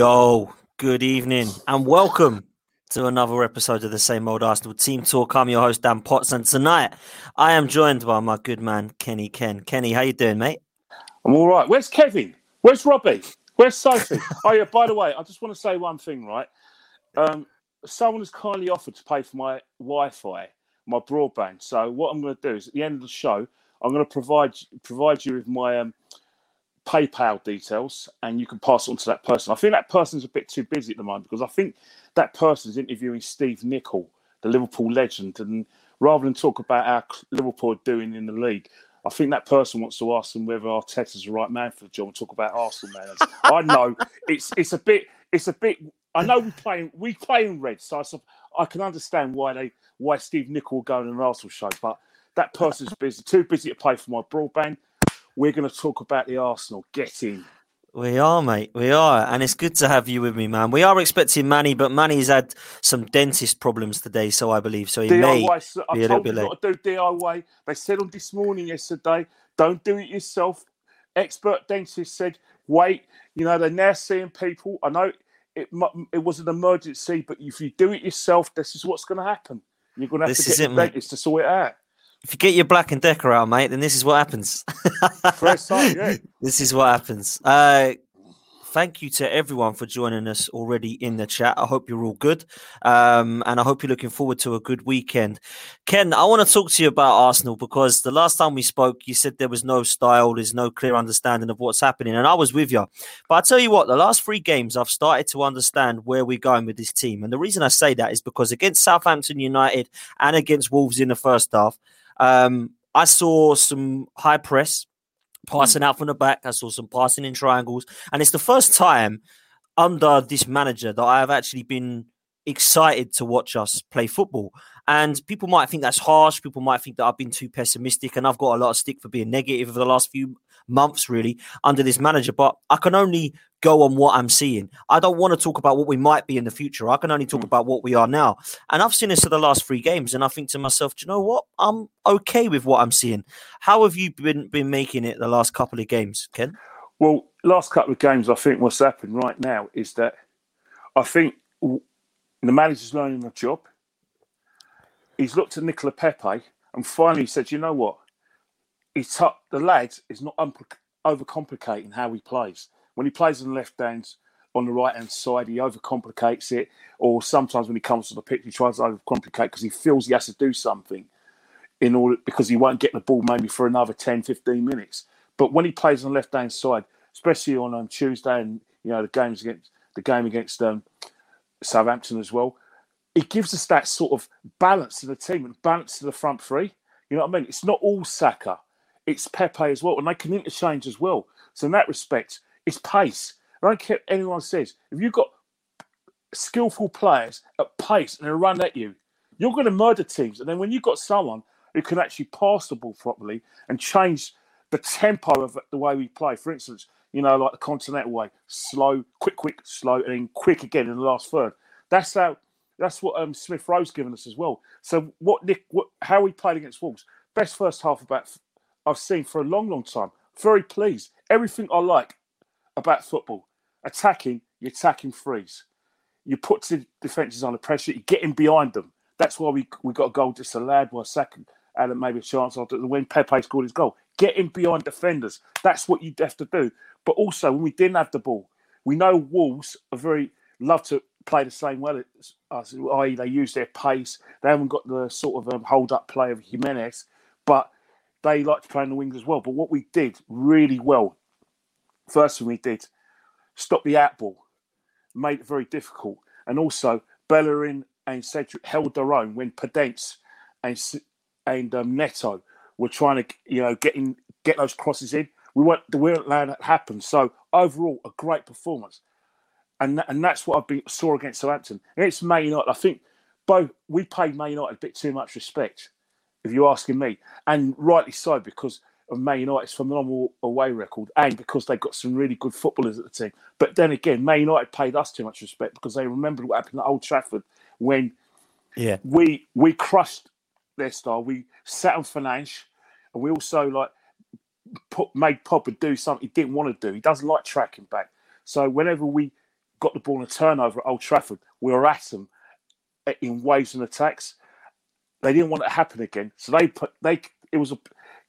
Yo, good evening and welcome to another episode of the same old Arsenal team talk. I'm your host Dan Potts, and tonight I am joined by my good man Kenny Ken. Kenny, how you doing, mate? I'm all right. Where's Kevin? Where's Robbie? Where's Sophie? oh yeah. By the way, I just want to say one thing, right? Um, someone has kindly offered to pay for my Wi-Fi, my broadband. So what I'm going to do is at the end of the show, I'm going to provide provide you with my um, PayPal details, and you can pass it on to that person. I think that person's a bit too busy at the moment because I think that person's interviewing Steve Nicol, the Liverpool legend, and rather than talk about how Liverpool are doing in the league, I think that person wants to ask them whether Arteta's the right man for the job and talk about Arsenal manners. I know it's it's a bit it's a bit. I know we play we play in red, so I, I can understand why they why Steve Nicol going go on an Arsenal show, but that person's busy, too busy to pay for my broadband. We're going to talk about the Arsenal. Get in. We are, mate. We are, and it's good to have you with me, man. We are expecting Manny, but Manny's had some dentist problems today, so I believe so. He may DIY. So I be a little told bit you late. not to do DIY. They said on this morning yesterday, don't do it yourself. Expert dentist said, wait. You know they're now seeing people. I know it it was an emergency, but if you do it yourself, this is what's going to happen. You're going to have This to get it, mate. dentist to sort it out. If you get your Black and Decker out, mate, then this is what happens. Yeah. this is what happens. Uh, thank you to everyone for joining us already in the chat. I hope you're all good. Um, and I hope you're looking forward to a good weekend. Ken, I want to talk to you about Arsenal because the last time we spoke, you said there was no style, there's no clear understanding of what's happening. And I was with you. But I tell you what, the last three games, I've started to understand where we're going with this team. And the reason I say that is because against Southampton United and against Wolves in the first half, um, I saw some high press passing out from the back. I saw some passing in triangles, and it's the first time under this manager that I have actually been excited to watch us play football. And people might think that's harsh. People might think that I've been too pessimistic, and I've got a lot of stick for being negative over the last few months, really, under this manager. But I can only go on what I'm seeing. I don't want to talk about what we might be in the future. I can only talk hmm. about what we are now. And I've seen this for the last three games, and I think to myself, do you know what? I'm okay with what I'm seeing. How have you been been making it the last couple of games, Ken? Well, last couple of games, I think what's happened right now is that I think the manager's learning the job. He's looked at Nicola Pepe and finally said, you know what? He's t- the lad is not un- overcomplicating how he plays. When he plays on the left hand, on the right hand side. He overcomplicates it, or sometimes when he comes to the pitch, he tries to overcomplicate because he feels he has to do something in order because he won't get the ball maybe for another 10, 15 minutes. But when he plays on the left hand side, especially on um, Tuesday and you know the games against the game against um, Southampton as well, it gives us that sort of balance to the team and balance to the front three. You know what I mean? It's not all Saka, it's Pepe as well, and they can interchange as well. So in that respect, it's pace. I don't care anyone says. If you've got skillful players at pace and they run at you, you're going to murder teams. And then when you've got someone who can actually pass the ball properly and change the tempo of the way we play, for instance, you know, like the continental way, slow, quick, quick, slow, and then quick again in the last third. That's how. That's what um, Smith Rowe's given us as well. So what Nick, what, how we played against Wolves, best first half about I've seen for a long, long time. Very pleased. Everything I like about football. Attacking, you attacking freeze. You put the defences under pressure, you get in behind them. That's why we we got a goal disallowed by a second had maybe a chance after when Pepe scored his goal. Get in behind defenders. That's what you have to do. But also when we didn't have the ball, we know Wolves are very love to play the same way as us, i.e., they use their pace. They haven't got the sort of um, hold up play of Jimenez, but they like to play in the wings as well. But what we did really well, first thing we did, stop the out ball, made it very difficult. And also, Bellerin and Cedric held their own when Podence and and um, Neto were trying to, you know, getting get those crosses in. We weren't, we weren't allowing that to happen. So overall, a great performance, and and that's what I've been saw against Southampton. Against Man United, I think both we paid Man United a bit too much respect, if you're asking me, and rightly so because of Man United's phenomenal away record and because they've got some really good footballers at the team. But then again, Man United paid us too much respect because they remembered what happened at Old Trafford when yeah we we crushed their style. We sat on Fernandes, and we also like put made Pogba do something he didn't want to do. He doesn't like tracking back. So whenever we got the ball in a turnover at Old Trafford, we were at them eh, in waves and attacks. They didn't want it to happen again, so they put they. It was a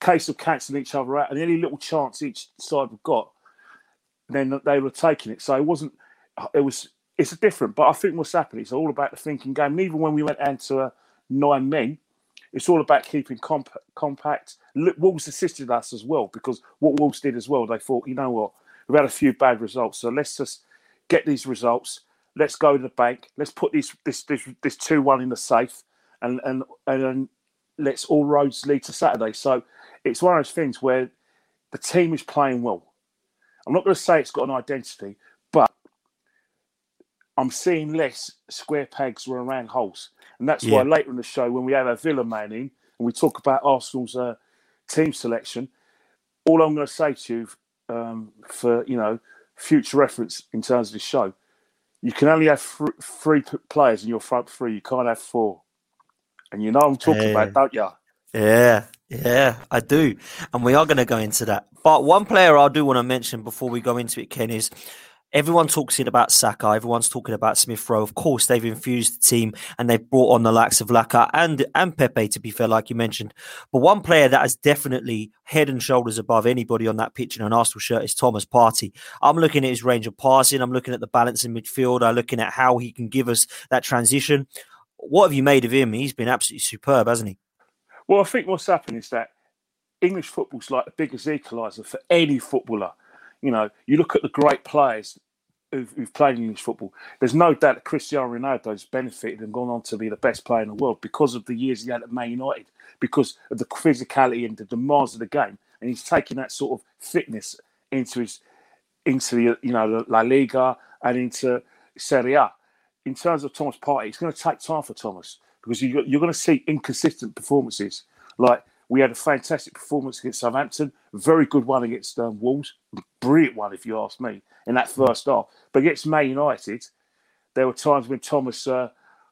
case of cancelling each other out, and any little chance each side got, then they were taking it. So it wasn't. It was. It's different, but I think what's happening. It's all about the thinking game. And even when we went into uh, nine men, it's all about keeping comp- compact. Wolves assisted us as well because what Wolves did as well, they thought, you know what, we've had a few bad results, so let's just get these results. Let's go to the bank. Let's put this this this, this two one in the safe, and and and let's all roads lead to Saturday. So it's one of those things where the team is playing well. I'm not going to say it's got an identity, but I'm seeing less square pegs around holes. And that's yeah. why later in the show, when we have our Villa man in and we talk about Arsenal's uh, team selection, all I'm going to say to you um, for you know future reference in terms of the show, you can only have three players in your front three. You can't have four. And you know I'm talking yeah. about, don't you? Yeah, yeah, I do. And we are going to go into that. But one player I do want to mention before we go into it, Ken, is Everyone talks it about Saka. Everyone's talking about Smith Rowe. Of course, they've infused the team and they've brought on the likes of Laka and and Pepe. To be fair, like you mentioned, but one player that is definitely head and shoulders above anybody on that pitch in an Arsenal shirt is Thomas Partey. I'm looking at his range of passing. I'm looking at the balance in midfield. I'm looking at how he can give us that transition. What have you made of him? He's been absolutely superb, hasn't he? Well, I think what's happened is that English football's like the biggest equaliser for any footballer you know, you look at the great players who've, who've played English football. There's no doubt that Cristiano Ronaldo's benefited and gone on to be the best player in the world because of the years he had at Man United, because of the physicality and the demands of the game, and he's taking that sort of fitness into his into the you know La Liga and into Serie A. In terms of Thomas Partey, it's going to take time for Thomas because you, you're going to see inconsistent performances. Like we had a fantastic performance against Southampton, very good one against um, Wolves, brilliant one if you ask me in that first half. But against Man United, there were times when Thomas uh,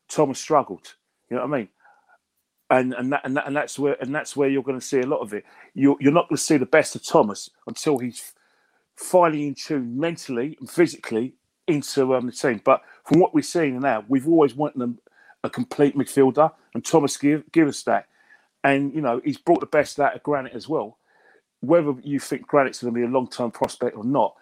Thomas struggled. You know what I mean? And and that, and, that, and that's where and that's where you're going to see a lot of it. You're you're not going to see the best of Thomas until he's finally in tune mentally and physically into um, the team. But from what we're seeing now, we've always wanted them a complete midfielder, and Thomas give give us that. And you know, he's brought the best out of Granit as well. Whether you think Granit's going to be a long term prospect or not,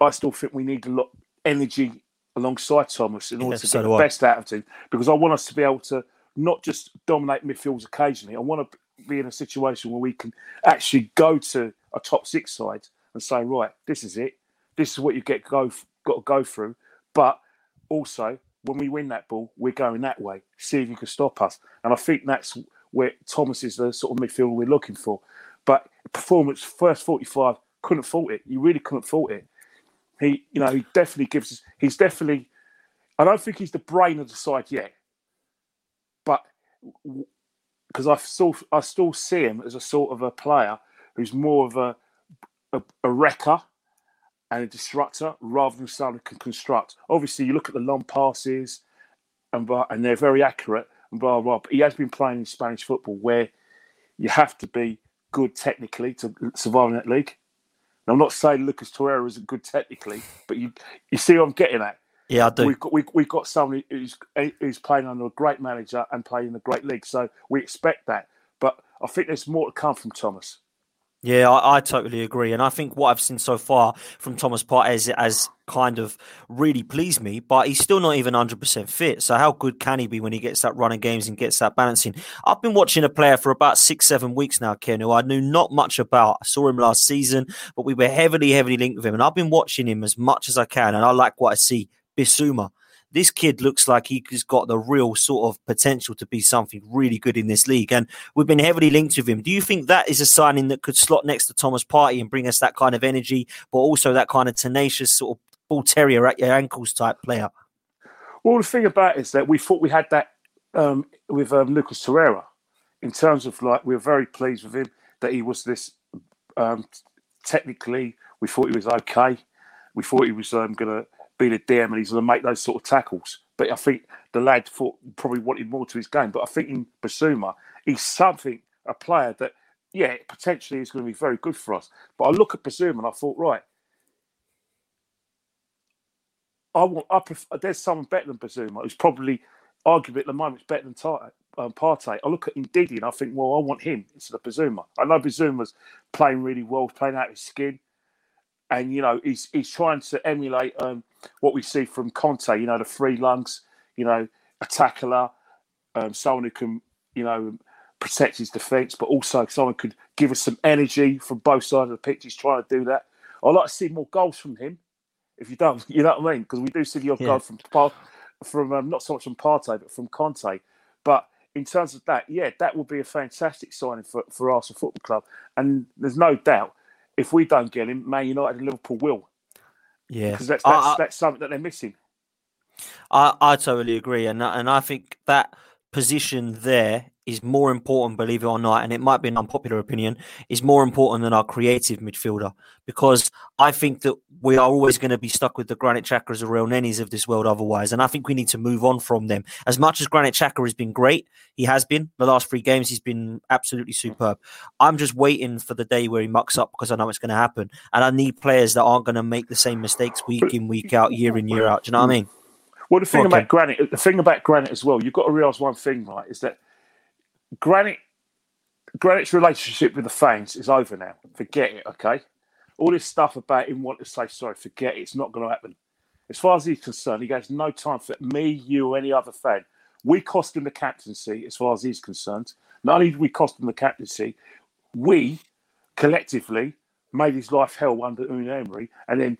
I still think we need a lot energy alongside Thomas in order Yeah, to so get the I. best out of him because I want us to be able to not just dominate midfields occasionally. I want to be in a situation where we can actually go to a top six side and say, right, this is it. This is what you get go got to go through. But also, when we win that ball, we're going that way. See if you can stop us. And I think that's where Thomas is the sort of midfielder we're looking for. But performance first forty five couldn't fault it. You really couldn't fault it. He, you know, he definitely gives us. He's definitely. I don't think he's the brain of the side yet, but because I still, I still see him as a sort of a player who's more of a a, a wrecker and a disruptor rather than someone who can construct. Obviously, you look at the long passes, and and they're very accurate and blah blah. But he has been playing in Spanish football where you have to be good technically to survive in that league. And I'm not saying Lucas Torreira isn't good technically, but you you see what I'm getting at. Yeah, I do. We've got we, we've got someone who's who's playing under a great manager and playing in a great league, so we expect that. But I think there's more to come from Thomas. Yeah, I, I totally agree, and I think what I've seen so far from Thomas Partey has, kind of really pleased me. But he's still not even hundred percent fit. So how good can he be when he gets that running games and gets that balancing? I've been watching a player for about six, seven weeks now, Ken, who I knew not much about. I saw him last season, but we were heavily, heavily linked with him, and I've been watching him as much as I can, and I like what I see. Bissouma. This kid looks like he's got the real sort of potential to be something really good in this league. And we've been heavily linked with him. Do you think that is a signing that could slot next to Thomas Partey and bring us that kind of energy, but also that kind of tenacious sort of bull terrier at your ankles type player? Well, the thing about it is that we thought we had that um, with um, Lucas Torreira in terms of like we were very pleased with him that he was this um, technically we thought he was okay. We thought he was um, going to be the DM and he's going to make those sort of tackles. But I think the lad thought probably wanted more to his game. But I think in Bissouma, he's something a player that yeah potentially is going to be very good for us. But I look at Bissouma and I thought right. I want. I prefer, there's someone better than Bissouma who's probably, arguably at the moment, better than Tarte, um, Partey. I look at Ndidi and I think, well, I want him instead of Bissouma. I know Bissouma's playing really well, playing out his skin, and you know he's he's trying to emulate um, what we see from Kanté. You know, the free lungs. You know, a tackler, um, someone who can, you know, protect his defence, but also someone who could give us some energy from both sides of the pitch. He's trying to do that. I'd like to see more goals from him if you don't, you know what I mean? Because we do see the odd Yeah. goal from from um, not so much from Partey, but from Kanté. But in terms of that, yeah, that would be a fantastic signing for, for Arsenal Football Club. And there's no doubt if we don't get him, Man United and Liverpool will, Yeah, because that's that's, I- that's something that they're missing. I, I totally agree, and and I think that position there is more important, believe it or not, and it might be an unpopular opinion, is more important than our creative midfielder because I think that we are always going to be stuck with the Granit Xhakas or real nennies of this world otherwise, and I think we need to move on from them. As much as Granit Xhaka has been great, he has been the last three games, he's been absolutely superb. I'm just waiting for the day where he mucks up because I know it's going to happen, and I need players that aren't going to make the same mistakes week in, week out, year in, year out. Do you know what I mean? Well, the thing Okay. about Granit, the thing about Granit as well, you've got to realise one thing, right? Is that Granit, Granit's relationship with the fans is over now. Forget it, okay? All this stuff about him wanting to say sorry, forget it. It's not going to happen. As far as he's concerned, he has no time for me, you, or any other fan. We cost him the captaincy, as far as he's concerned. Not only did we cost him the captaincy, we collectively made his life hell under Unai Emery, and then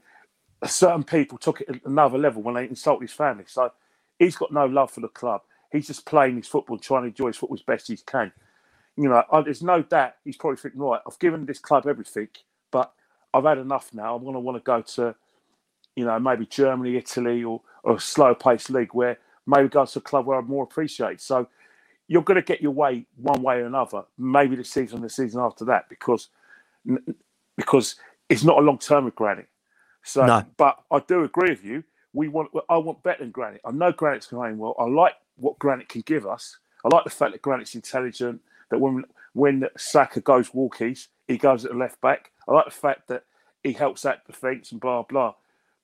certain people took it another level when they insulted his family. So he's got no love for the club. He's just playing his football trying to enjoy his football as best he can. You know, I, there's no doubt he's probably thinking, right, I've given this club everything, but I've had enough now. I'm going to want to go to, you know, maybe Germany, Italy, or, or a slow paced league where maybe go to a club where I'm more appreciated. So you're going to get your way one way or another, maybe the season, the season after that, because because it's not a long term with Granit. So, No. but I do agree with you. We want, I want better than Granit. I know Granit's going well. I like what Granit can give us. I like the fact that Granit's intelligent. That when when Saka goes walkies, he goes at the left back. I like the fact that he helps that defence and blah blah.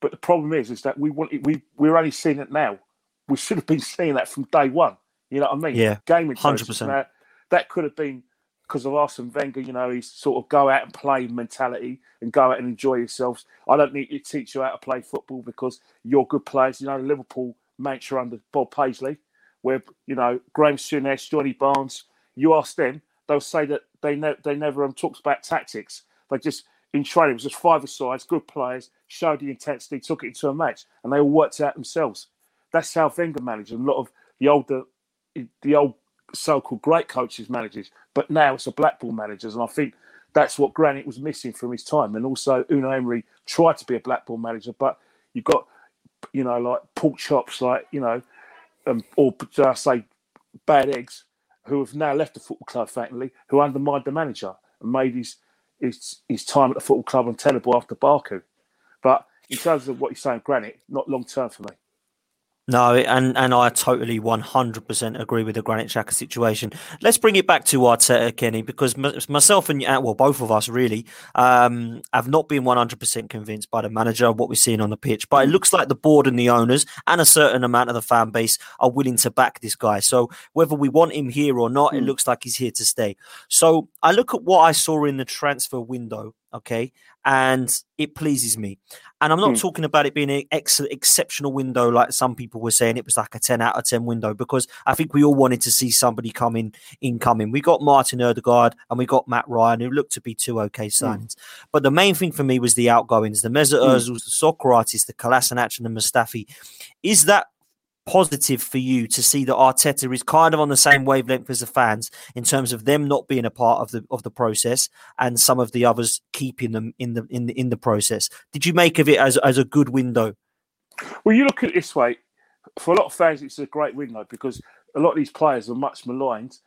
But the problem is, is that we want it, we we're only seeing it now. We should have been seeing that from day one. You know what I mean? Yeah, game intelligence. 100%. Now, that could have been because of Arsene Wenger, you know, he's sort of go out and play mentality and go out and enjoy yourselves. I don't need to teach you how to play football because you're good players. You know, Liverpool mantra under Bob Paisley, where you know Graham Souness, Johnny Barnes. You ask them, they'll say that they ne- they never um, talked about tactics. They just in training it was just five sides, good players, showed the intensity, took it into a match, and they all worked out themselves. That's how Wenger managed. A lot of the older, the old so-called great coaches managers, but now it's a Blackpool managers, and I think that's what Granit was missing from his time. And also, Unai Emery tried to be a Blackpool manager, but you've got, you know, like pork chops, like you know, um, or did I say bad eggs, who have now left the football club, frankly, who undermined the manager and made his his, his time at the football club untenable after Baku. But in terms of what you're saying, Granit, not long term for me. No, and, and I totally 100% agree with the Granit Xhaka situation. Let's bring it back to Arteta, Kenny, because myself and, uh, well, both of us really um, have not been 100% convinced by the manager of what we're seeing on the pitch. But it looks like the board and the owners and a certain amount of the fan base are willing to back this guy. So whether we want him here or not, mm. it hmm. looks like he's here to stay. So I look at what I saw in the transfer window okay and it pleases me and i'm not mm. talking about it being an ex- exceptional window like some people were saying it was like a 10 out of 10 window because i think we all wanted to see somebody coming incoming we got martin Ødegaard and we got matt ryan who looked to be two okay hmm. signings mm. but the main thing for me was the outgoings the Mesut mm. Ozils, the Sokratis, the Kolasinac and the Mustafi is that positive for you to see that Arteta is kind of on the same wavelength as the fans in terms of them not being a part of the of the process and some of the others keeping them in the in the in the process. Did you make of it as as a good window? Well, you look at it this way. For a lot of fans, it's a great window because a lot of these players are much maligned,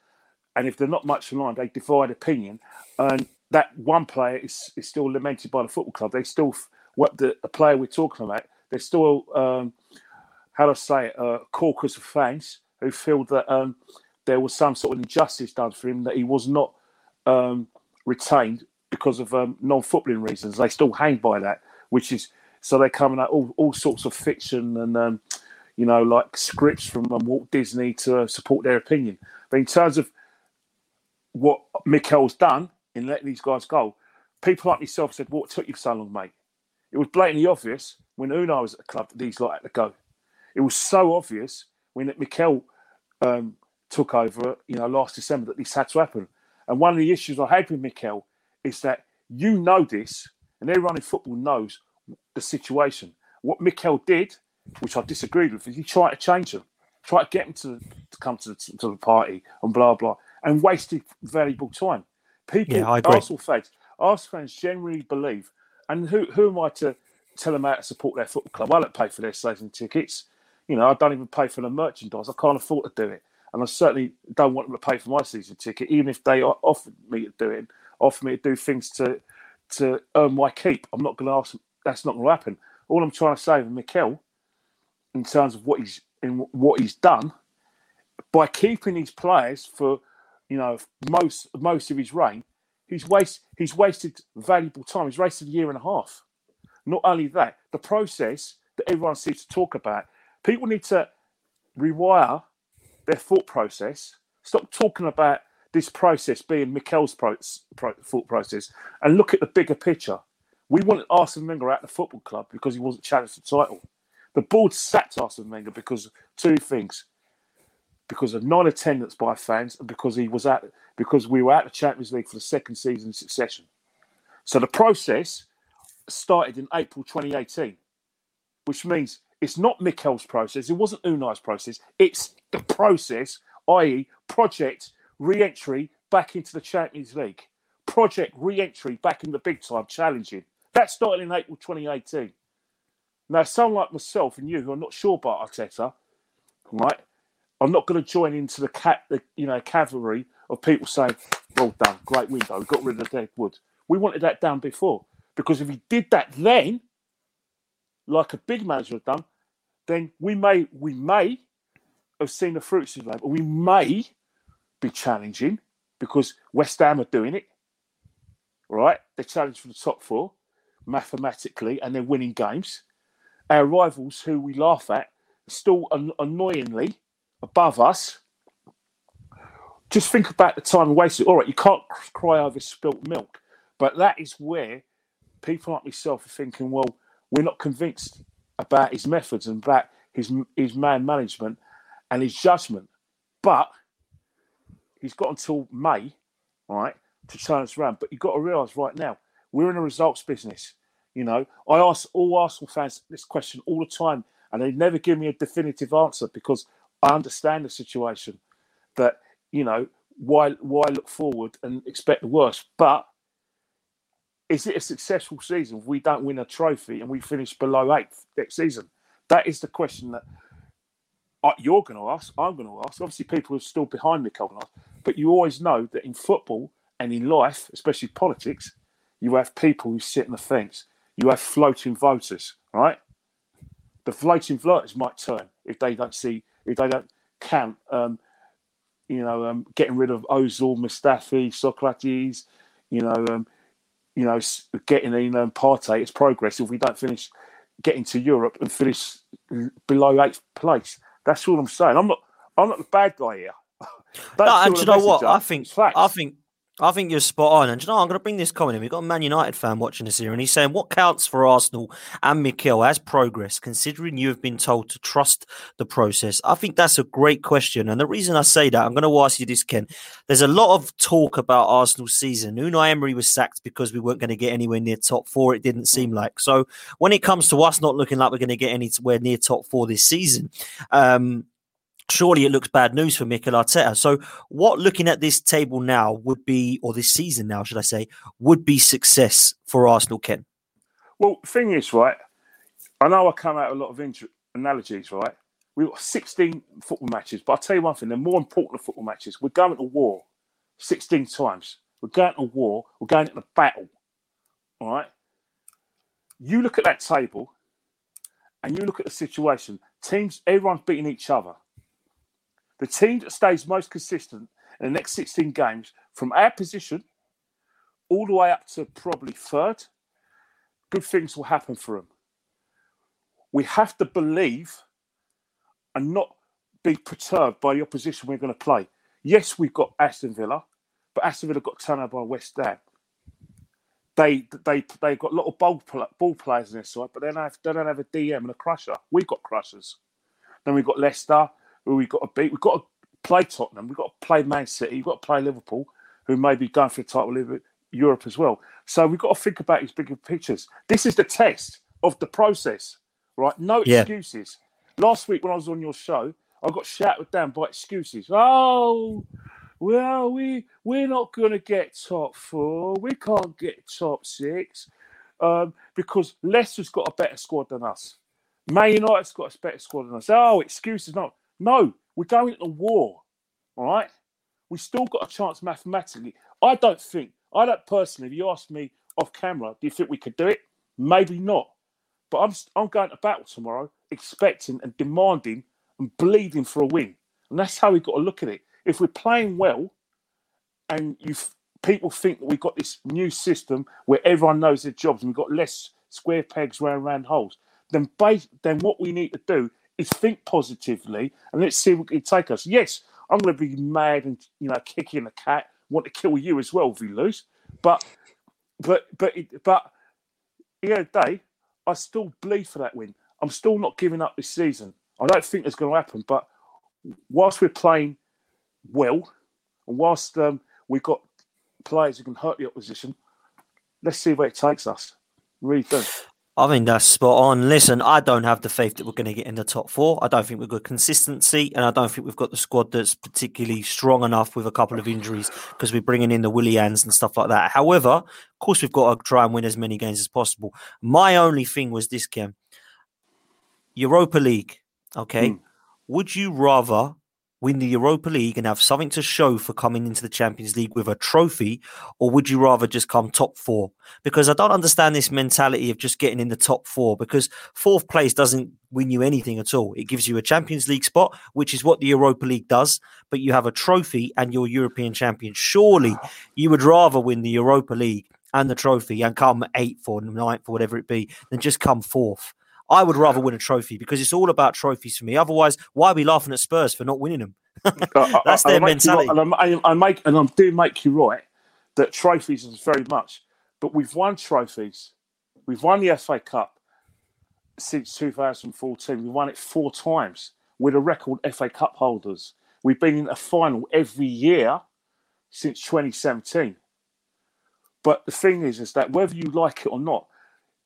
and if they're not much maligned, they divide opinion. And that one player is, is still lamented by the football club. They still what the, the player we're talking about. They're still um, how do I say it, caucus of fans who feel that um, there was some sort of injustice done for him, that he was not um, retained because of um, non-footballing reasons. They still hang by that, which is so they're coming out all, all sorts of fiction and um, you know like scripts from um, Walt Disney to uh, support their opinion. But in terms of what Mikel's done in letting these guys go, people like myself said, "What took you so long, mate?" It was blatantly obvious when Unai was at the club that these lot had to go. It was so obvious when Mikel um, took over, you know, last December that this had to happen. And one of the issues I had with Mikel is that you know this, and everyone in football knows the situation. What Mikel did, which I disagreed with, is he tried to change them, tried to get them to, to come to the, to the party and blah blah, and wasted valuable time. People, yeah, Arsenal fans, Arsenal fans generally believe, and who who am I to tell them how to support their football club? I don't pay for their season tickets. You know, I don't even pay for the merchandise. I can't afford to do it. And I certainly don't want them to pay for my season ticket, even if they offer me to do it, offer me to do things to to earn my keep. I'm not going to ask. That's not going to happen. All I'm trying to say with Mikel, in terms of what he's in what he's done, by keeping his players for you know most most of his reign, he's waste he's wasted valuable time. He's wasted a year and a half. Not only that, the process that everyone seems to talk about people need to rewire their thought process. Stop talking about this process being Mikel's pro- pro- thought process and look at the bigger picture. We wanted Arsene Wenger out of the football club because he wasn't challenged for the title. The board sacked Arsene Wenger because of two things: because of non-attendance by fans and because he was at because we were at the Champions League for the second season in succession. So the process started in April 2018, which means it's not Mikel's process. It wasn't Unai's process. It's the process, i.e., project re-entry back into the Champions League. Project re-entry back in the big time, challenging. That started in April 2018. Now, someone like myself and you who are not sure about Arteta, right? I'm not going to join into the cat, the you know, cavalry of people saying, "Well done, great window, got rid of the dead wood." We wanted that done before because if he did that then, like a big manager have done, then we may we may have seen the fruits of labour. We may be challenging because West Ham are doing it. Right? They're challenged for the top four mathematically and they're winning games. Our rivals, who we laugh at, still an- annoyingly above us. just think about the time wasted. All right, you can't cry over spilt milk, but that is where people like myself are thinking, well, we're not convinced about his methods and about his his man management and his judgment. But he's got until May, right, to turn us around. But you've got to realise right now, we're in a results business. You know, I ask all Arsenal fans this question all the time, and they never give me a definitive answer because I understand the situation. That you know, why why look forward and expect the worst? But is it a successful season if we don't win a trophy and we finish below eighth next season? That is the question that uh, you're going to ask. I'm going to ask. Obviously, people are still behind me, Colin. But you always know that in football and in life, especially politics, you have people who sit on the fence. You have floating voters, right? The floating voters might turn if they don't see, if they don't count, um, you know, um, getting rid of Ozil, Mustafi, Sokratis, you know, um, you know, getting in um, Partey, it's progress. If we don't finish getting to Europe and finish below eighth place, that's all I'm saying. I'm not, I'm not the bad guy here. no, and do you know what? I think, I think I think you're spot on. And you know, I'm going to bring this comment in. We've got a Man United fan watching us here, and he's saying, What counts for Arsenal and Mikel as progress, considering you have been told to trust the process? I think that's a great question. And the reason I say that, I'm going to ask you this, Ken. There's a lot of talk about Arsenal's season. Unai Emery was sacked because we weren't going to get anywhere near top four, it didn't seem like. So when it comes to us not looking like we're going to get anywhere near top four this season, um, surely it looks bad news for Mikel Arteta. So, what looking at this table now would be, or this season now, should I say, would be success for Arsenal, Ken? Well, thing is, right, I know I come out a lot of inter- analogies, right? We've got 16 football matches, but I'll tell you one thing, they're more important football matches. We're going to war 16 times. We're going to war, we're going into battle, all right? You look at that table and you look at the situation, teams, everyone's beating each other. The team that stays most consistent in the next 16 games from our position all the way up to probably third, good things will happen for them. We have to believe and not be perturbed by the opposition we're going to play. Yes, we've got Aston Villa, but Aston Villa got turned out by West Ham. They they they've got a lot of ball ball players in their side, but they don't have they don't have a DM and a crusher. We've got crushers. Then we've got Leicester, who we've got to beat. We've got to play Tottenham. We've got to play Man City. We've got to play Liverpool, who may be going for the title of Europe as well. So we've got to think about these bigger pictures. This is the test of the process, right? No Yeah. excuses. Last week when I was on your show, I got shouted down by excuses. Oh, well, we we're not going to get top four. We can't get top six um, because Leicester's got a better squad than us. Man United's got a better squad than us. Oh, excuses not. No, we're going to war. All right, we still got a chance mathematically. I don't think. I don't personally. If you ask me off camera, do you think we could do it? Maybe not. But I'm I'm going to battle tomorrow, expecting and demanding and bleeding for a win. And that's how we've got to look at it. If we're playing well, and you people think that we've got this new system where everyone knows their jobs and we've got less square pegs round round holes, then base, then what we need to do is think positively and let's see what it take us. Yes, I'm going to be mad and you know kicking the cat, want to kill you as well if we lose, but but but but end day, I still bleed for that win. I'm still not giving up this season. I don't think it's going to happen, but whilst we're playing well, and whilst um, we've got players who can hurt the opposition, let's see where it takes us. Really. I think that's spot on. Listen, I don't have the faith that we're going to get in the top four. I don't think we've got consistency, and I don't think we've got the squad that's particularly strong enough with a couple of injuries because we're bringing in the Willians and stuff like that. However, of course, we've got to try and win as many games as possible. My only thing was this, Ken. Europa League, okay? Hmm. Would you rather win the Europa League and have something to show for coming into the Champions League with a trophy, or would you rather just come top four? Because I don't understand this mentality of just getting in the top four, because fourth place doesn't win you anything at all. It gives you a Champions League spot, which is what the Europa League does, but you have a trophy and you're European champion. Surely you would rather win the Europa League and the trophy and come eighth or ninth or whatever it be than just come fourth. I would rather win a trophy because it's all about trophies for me. Otherwise, why are we laughing at Spurs for not winning them? That's their I make you mentality. right, and I'm- I, I make and I do make you right that trophies is very much, but we've won trophies. We've won the FA Cup since 2014. We won it four times. We're the record FA Cup holders. We've been in a final every year since 2017. But the thing is, is that whether you like it or not,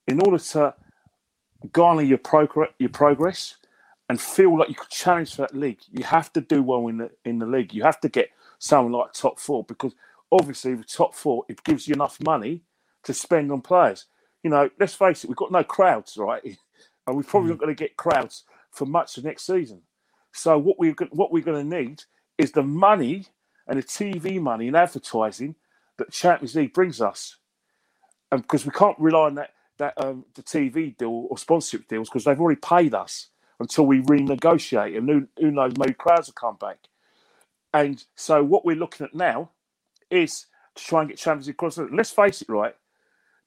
in order to garner your progress, your progress, and feel like you could challenge for that league, you have to do well in the in the league. You have to get someone like top four because obviously the top four it gives you enough money to spend on players. You know, let's face it, we've got no crowds, right? And we're probably mm. not going to get crowds for much of next season. So what we're go- what we're going to need is the money and the TV money and advertising that Champions League brings us, and because we can't rely on that that um, the TV deal or sponsorship deals because they've already paid us until we renegotiate, and who, who knows, maybe crowds will come back. And so what we're looking at now is to try and get Champions League across. Let's face it, right?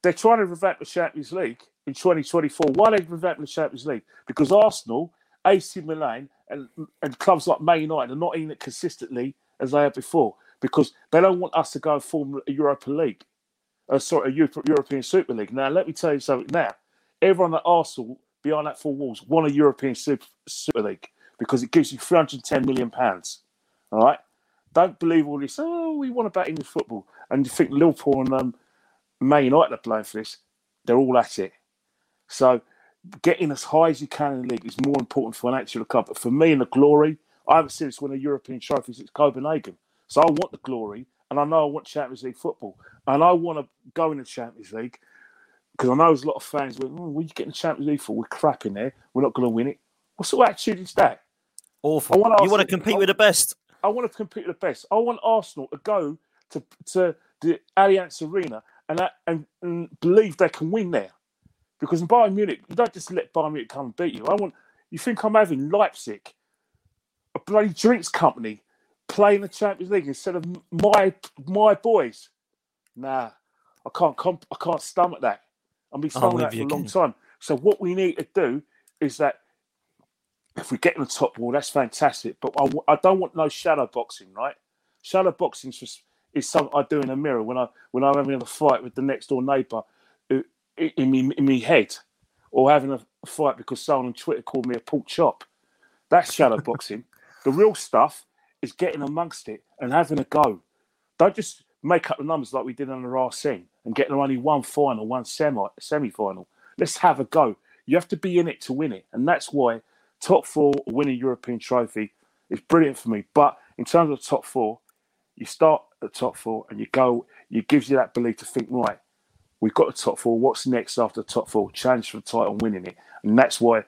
They're trying to revamp the Champions League in 2024. Why are they revamping the Champions League? Because Arsenal, AC Milan, and, and clubs like Man United are not in it consistently as they have before because they don't want us to go and form a Europa League. Uh, sort of Europe, European Super League. Now, let me tell you something now. Everyone at Arsenal behind that four walls want a European Super, Super League because it gives you 310 million pounds. All right? Don't believe all this, oh, we want about English football. And you think Liverpool and um, Man United are playing for this. They're all at it. So getting as high as you can in the league is more important financially the club. But for me in the glory, I haven't seen us win a European trophy since Copenhagen. So I want the glory, and I know I want Champions League football, and I want to go in the Champions League because I know there's a lot of fans going, oh, "What are you getting the Champions League for? We're crap in there. We're not going to win it." What sort of attitude is that? Awful. I wanna You want to compete with the best. I want to compete with the best. I want Arsenal to go to to the Allianz Arena and that, and, and believe they can win there. Because in Bayern Munich, you don't just let Bayern Munich come and beat you. I want you think I'm having Leipzig, a bloody drinks company, playing the Champions League instead of my my boys. Nah, I can't comp- I can't stomach that. I've been stomaching that for a long time. So what we need to do is that if we get in the top wall, that's fantastic. But I, w- I don't want no shadow boxing, right? Shadow boxing is is something I do in a mirror when I when I'm having a fight with the next door neighbour uh, in me in me head, or having a fight because someone on Twitter called me a pork chop. That's shadow boxing. The real stuff is getting amongst it and having a go. Don't just make up the numbers like we did on the RSN and getting only one final, one semi semi final. Let's have a go. You have to be in it to win it, and that's why top four winning European trophy is brilliant for me. But in terms of top four, you start at top four and you go. It gives you that belief to think right. We've got the top four. What's next after the top four? Challenge for the title, winning it, and that's why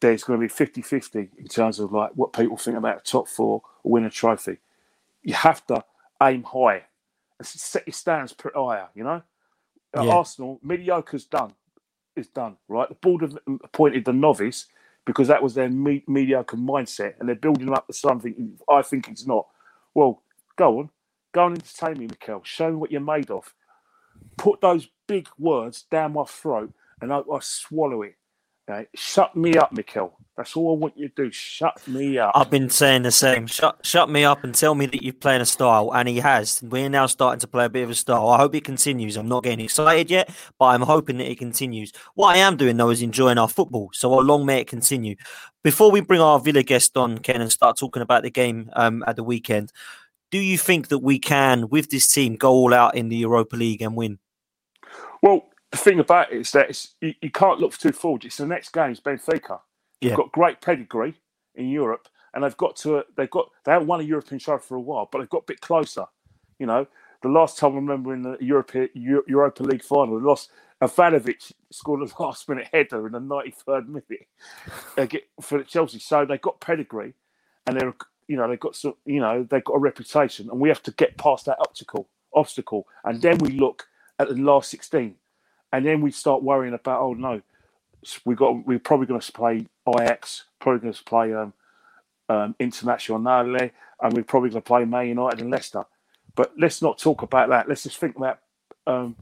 there's going to be 50-50 in terms of like what people think about top four or win a trophy. You have to aim high and set your standards pretty higher. You know, At Yeah. Arsenal mediocre's done. Is done right. The board have appointed the novice because that was their me- mediocre mindset, and they're building them up to something I think it's not. Well, go on, go and entertain me, Mikel. Show me what you're made of. Put those big words down my throat, and I, I swallow it. Okay? Shut me up, Mikel. That's all I want you to do. Shut me up. I've been saying the same. Shut, shut me up and tell me that you're playing a style, and he has. We're now starting to play a bit of a style. I hope it continues. I'm not getting excited yet, but I'm hoping that it continues. What I am doing though is enjoying our football. So how long may it continue? Before we bring our Villa guest on, Ken, and start talking about the game um, at the weekend, do you think that we can, with this team, go all out in the Europa League and win? Well, the thing about it is that it's, you, you can't look too forward. It's the next game is Benfica. They've Yeah. got great pedigree in Europe, and they've got to they've got they haven't won a European trophy for a while, but they've got a bit closer. You know, the last time I remember in the European Europa League final, they lost. Ivanovic scored a last minute header in the 93rd minute for Chelsea. So they've got pedigree, and they're you know they've got some you know they've got a reputation, and we have to get past that obstacle obstacle, and then we look at the last 16, and then we start worrying about oh no, we got we're probably going to play IX, probably going to play um, um, Internazionale, and we're probably going to play Man United and Leicester. But let's not talk about that. Let's just think about um,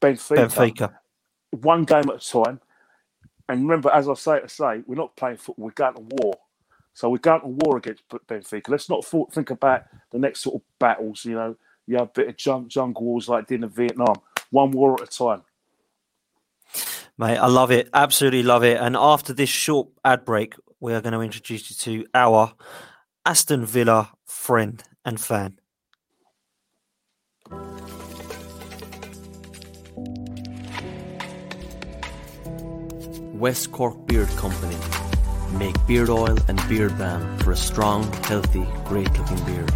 Benfica. Benfica. One game at a time. and remember, as I say to say, we're not playing football. We're going to war. So we're going to war against Benfica. Let's not think about the next sort of battles. You know, you have a bit of junk, jungle wars like did in Vietnam. One war at a time. Mate, I love it. Absolutely love it. And after this short ad break, we are going to introduce you to our Aston Villa friend and fan. West Cork Beard Company make beard oil and beard balm for a strong, healthy, great looking beard.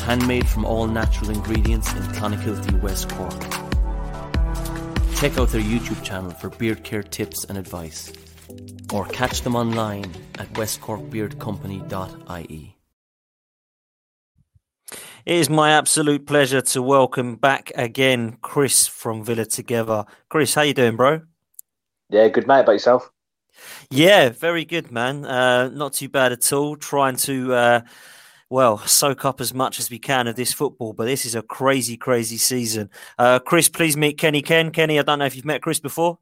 Handmade from all natural ingredients in Clonakilty, West Cork. Check out their YouTube channel for beard care tips and advice, or catch them online at westcorkbeardcompany.ie. It is my absolute pleasure to welcome back again Chris from Villa Together. Chris, how you doing, bro? Yeah, good mate. About yourself? Yeah, very good, man. Uh, not too bad at all. Trying to, uh, well, soak up as much as we can of this football, but this is a crazy, crazy season. Uh, Chris, please meet Kenny Ken. Kenny, I don't know if you've met Chris before.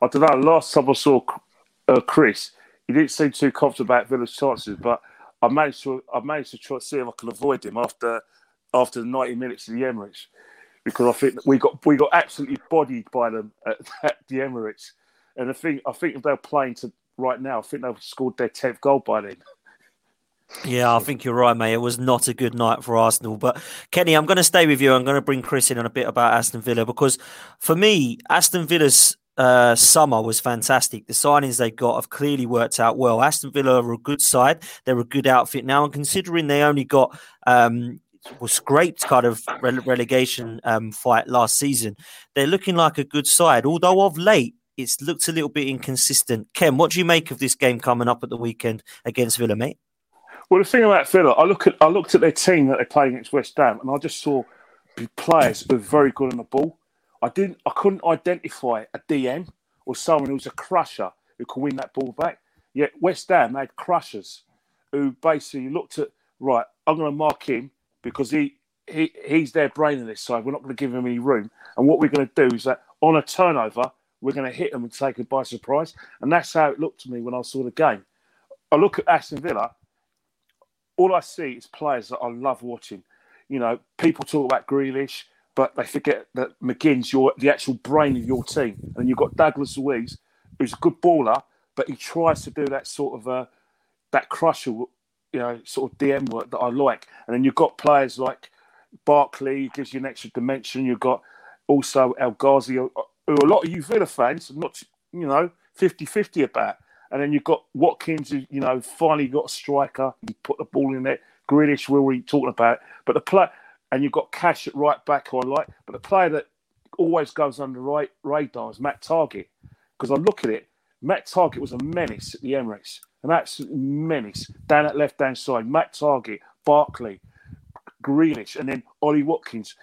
I don't know. Last time I saw uh, Chris, he didn't seem too confident about Villa's chances, but I managed to I managed to try to see if I can avoid him after after the ninety minutes of the Emirates because I think we got we got absolutely bodied by them at, at the Emirates, and I think I think if they're playing to right now, I think they've scored their tenth goal by then. Yeah, I think you're right, mate. It was not a good night for Arsenal. But Kenny, I'm going to stay with you. I'm going to bring Chris in on a bit about Aston Villa because for me, Aston Villa's uh, summer was fantastic. The signings they got have clearly worked out well. Aston Villa are a good side. They're a good outfit now, and considering they only got um, was scraped kind of rele- relegation um, fight last season, they're looking like a good side. Although of late, it's looked a little bit inconsistent. Ken, what do you make of this game coming up at the weekend against Villa, mate? Well, the thing about Villa, I look at I looked at their team that they played against West Ham, and I just saw players who were very good on the ball. I didn't, I couldn't identify a DM or someone who's a crusher who could win that ball back. Yet West Ham had crushers who basically looked at right. I'm going to mark him because he, he he's their brain in this side. We're not going to give him any room. And what we're going to do is that on a turnover, we're going to hit them and take it by surprise. And that's how it looked to me when I saw the game. I look at Aston Villa. All I see is players that I love watching. You know, people talk about Grealish, but they forget that McGinn's your the actual brain of your team, and you've got Douglas Luiz, who's a good baller, but he tries to do that sort of uh, that crusher you know, sort of DM work that I like. And then you've got players like Barkley, gives you an extra dimension. You've got also El Ghazi, who a lot of you Villa fans not, you know, 50 50 about. And then you've got Watkins, who, you know, finally got a striker. He put the ball in there. Grealish, we're already talking about. But the play, and you've got Cash at right back, who I like. But the player that always goes under right radar is Matt Targett. Because I look at it, Matt Targett was a menace at the Emirates an absolute menace down at left hand side. Matt Targett, Barkley, Grealish, and then Ollie Watkins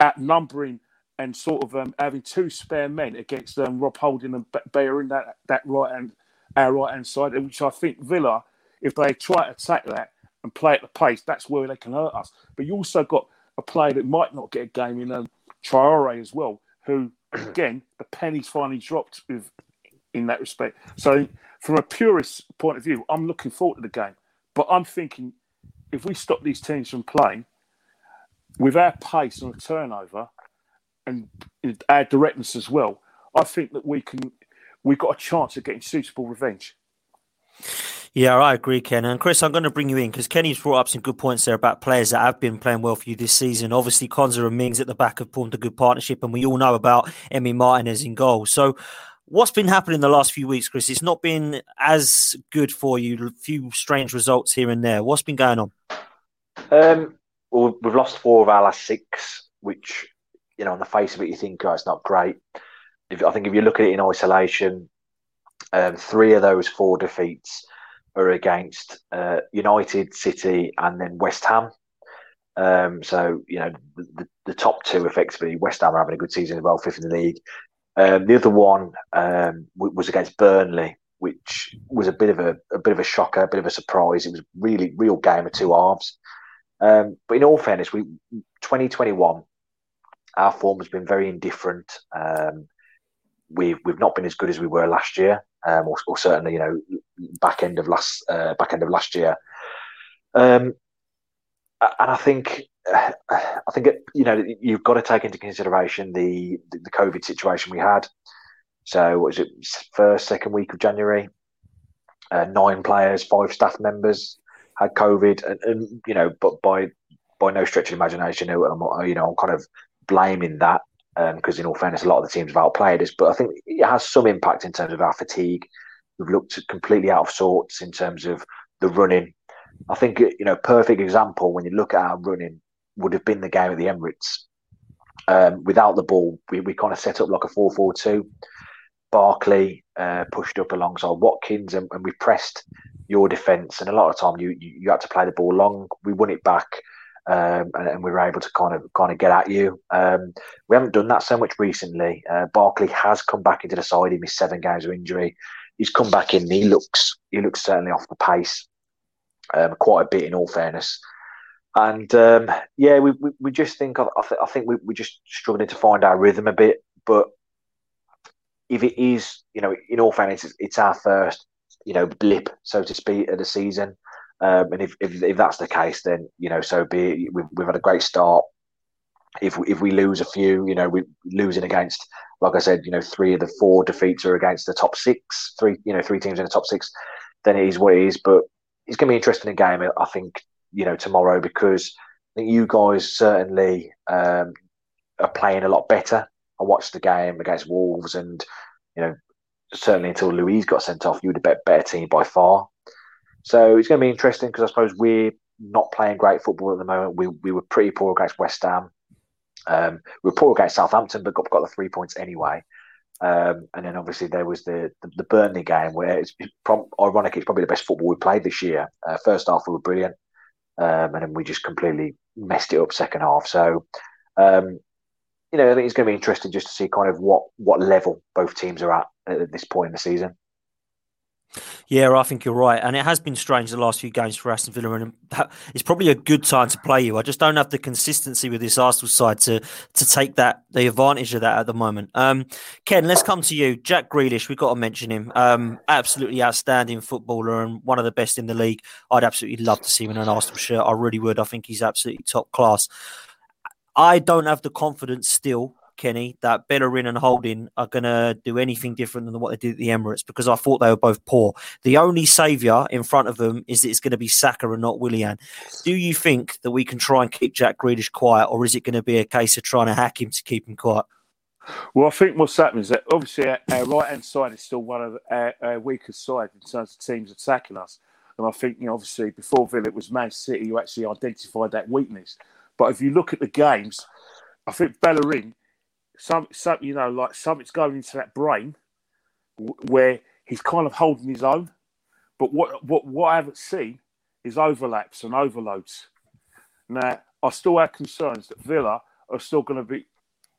outnumbering and sort of um, having two spare men against um, Rob Holding and Beyer in that, that right hand, our right hand side, which I think Villa, if they try to attack that and play at the pace, that's where they can hurt us. But you also got a player that might not get a game in um, Traore as well, who, again, the penny's finally dropped with in that respect. So from a purist point of view, I'm looking forward to the game. But I'm thinking if we stop these teams from playing with our pace and a turnover and our directness as well, I think that we can we've got a chance of getting suitable revenge. Yeah, I agree, Ken. And Chris, I'm going to bring you in because Kenny's brought up some good points there about players that have been playing well for you this season. Obviously, Konsa and Mings at the back have formed a good partnership, and we all know about Emi Martinez in goal. So What's been happening the last few weeks, Chris? It's not been as good for you. A few strange results here and there. What's been going on? Um, well, we've lost four of our last six, which, you know, on the face of it, you think, oh, it's not great. If, I think if you look at it in isolation, um, three of those four defeats are against uh, United, City, and then West Ham. Um, so you know the, the, top two effectively. West Ham are having a good season as well, fifth in the league. Um, the other one um, was against Burnley, which was a bit of a, a bit of a shocker, a bit of a surprise. It was really real game of two halves. Um, but in all fairness, we 2021, our form has been very indifferent. Um, we've we've not been as good as we were last year, um, or, or certainly you know back end of last uh, back end of last year. Um, and I think I think it, you know you've got to take into consideration the the COVID situation we had. So what was it first second week of January? Uh, nine players, five staff members had COVID, and, and you know, but by by no stretch of imagination, you know, I'm, you know, I'm kind of blaming that because, um, in all fairness, a lot of the teams have outplayed us. But I think it has some impact in terms of our fatigue. We've looked completely out of sorts in terms of the running. I think you know, perfect example when you look at our running would have been the game at the Emirates. Um, without the ball, we, we kind of set up like a 4 4 2. Barkley uh, pushed up alongside Watkins, and, and we pressed your defence. And a lot of time, you, you, you had to play the ball long. We won it back, um, and, and, we were able to kind of kind of get at you. Um, we haven't done that so much recently. Uh, Barkley has come back into the side. He missed seven games of injury. He's come back in. he looks he looks certainly off the pace, um, quite a bit in all fairness. And um, yeah, we, we, we, just think I, th- I think we, we're just struggling to find our rhythm a bit. But if it is, you know, in all fairness, it's, it's our first, you know, blip, so to speak, of the season. Um, and if, if, if that's the case, then you know, so be it. We've, we've had a great start. If we, if we lose a few, you know, we're losing against, like I said, you know, three of the four defeats are against the top six, three, you know, three teams in the top six. Then it is what it is. But it's going to be interesting game, I think, you know, tomorrow because I think you guys certainly um, are playing a lot better. I watched the game against Wolves, and you know, certainly until Luiz got sent off, you were the better team by far. So it's going to be interesting because I suppose we're not playing great football at the moment. We we were pretty poor against West Ham. Um, we were poor against Southampton, but got, got the three points anyway. Um, and then obviously there was the the, the Burnley game where it's, it's ironic. It's probably the best football we played this year. Uh, first half we were brilliant, um, and then we just completely messed it up second half. So, um, you know, I think it's going to be interesting just to see kind of what what level both teams are at at this point in the season. Yeah, I think you're right, and it has been strange the last few games for Aston Villa, and it's probably a good time to play you. I just don't have the consistency with this Arsenal side to to take that the advantage of that at the moment. Um, Ken, let's come to you. Jack Grealish, we've got to mention him. Um, absolutely outstanding footballer and one of the best in the league. I'd absolutely love to see him in an Arsenal shirt. I really would. I think he's absolutely top class. I don't have the confidence still Kenny, that Bellerin and Holding are going to do anything different than what they did at the Emirates because I thought they were both poor. The only saviour in front of them is that it's going to be Saka and not Willian. Do you think that we can try and keep Jack Grealish quiet, or is it going to be a case of trying to hack him to keep him quiet? Well, I think what's happening is that obviously our, our right hand side is still one of our, our weakest side in terms of teams attacking us. And I think, you know, obviously before Villa it was Man City who actually identified that weakness. But if you look at the games, I think Bellerin some, some you know, like something's going into that brain where he's kind of holding his own. But what what what I haven't seen is overlaps and overloads. Now I still have concerns that Villa are still going to be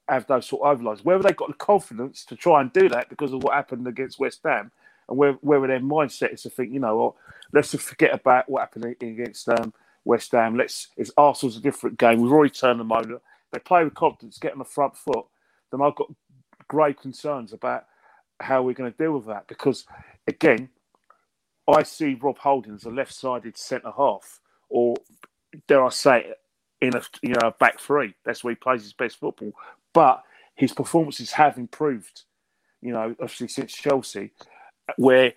have those sort of overloads. Whether they've got the confidence to try and do that because of what happened against West Ham, and whether, whether their mindset is to think, you know, well, let's forget about what happened against um, West Ham. Let's it's Arsenal's a different game. We've already turned them over. They play with confidence, get on the front foot, then I've got grave concerns about how we're going to deal with that because, again, I see Rob Holding as a left-sided centre half, or dare I say, in a you know a back three. That's where he plays his best football. But his performances have improved. You know, obviously since Chelsea, where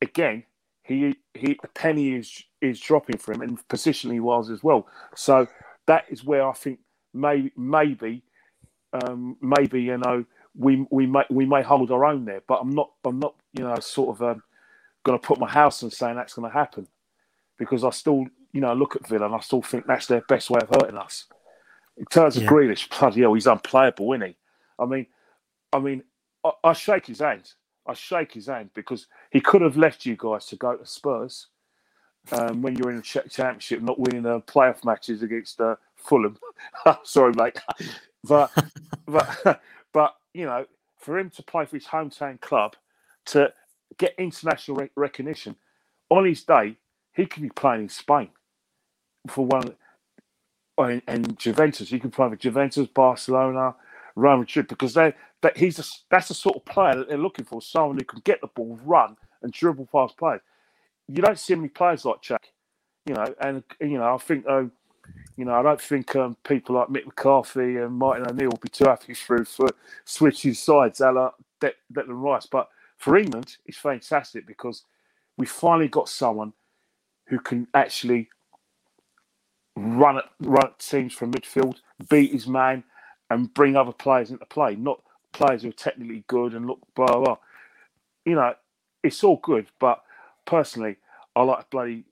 again he he a penny is is dropping for him, and positionally was as well. So that is where I think maybe maybe um, maybe you know we we may we may hold our own there. But I'm not I'm not you know sort of um, going to put my house on saying that's going to happen because I still you know look at Villa and I still think that's their best way of hurting us. In terms yeah. of Grealish, bloody hell, he's unplayable, isn't he? I mean, I mean, I, I shake his hand. I shake his hand because he could have left you guys to go to Spurs um, when you're in the championship, not winning the playoff matches against uh, Fulham. Sorry, mate but but but you know, for him to play for his hometown club, to get international rec- recognition on his day, he could be playing in Spain for one. And, and Juventus, he could play for Juventus, Barcelona, Real Madrid because they that he's a, that's the sort of player that they're looking for, someone who can get the ball, run, and dribble past players. You don't see many players like Jack, you know, and you know I think oh, you know I don't think um, people like Mick McCarthy and Martin O'Neill will be too happy through for switching sides, a la De- Declan Rice. But for England, it's fantastic because we finally got someone who can actually run at run at teams from midfield, beat his man, and bring other players into play. Not players who are technically good and look blah blah. blah. You know, it's all good, but personally, I like bloody,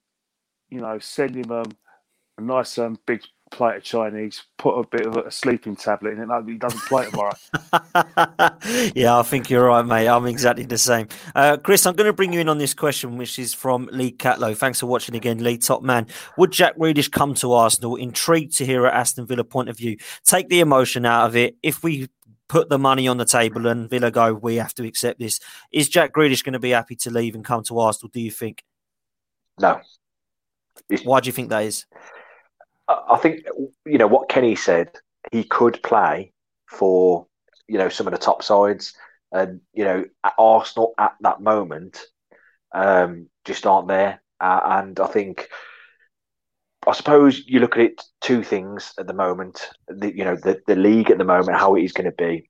you know, send him um, a nice um, big plate of Chinese, put a bit of a sleeping tablet in it, and he doesn't play tomorrow. yeah, I think you're right, mate. I'm exactly the same. Uh, Chris, I'm going to bring you in on this question, which is from Lee Catlow. Thanks for watching again, Lee, top man. Would Jack Grealish come to Arsenal? Intrigued to hear a Aston Villa point of view. Take the emotion out of it. If we put the money on the table and Villa go, we have to accept this. Is Jack Grealish going to be happy to leave and come to Arsenal? Do you think? No. Why do you think that is? I think you know what Kenny said. He could play for you know some of the top sides, and you know at Arsenal at that moment um, just aren't there. Uh, and I think, I suppose you look at it two things at the moment. The, you know the the league at the moment, how it is going to be.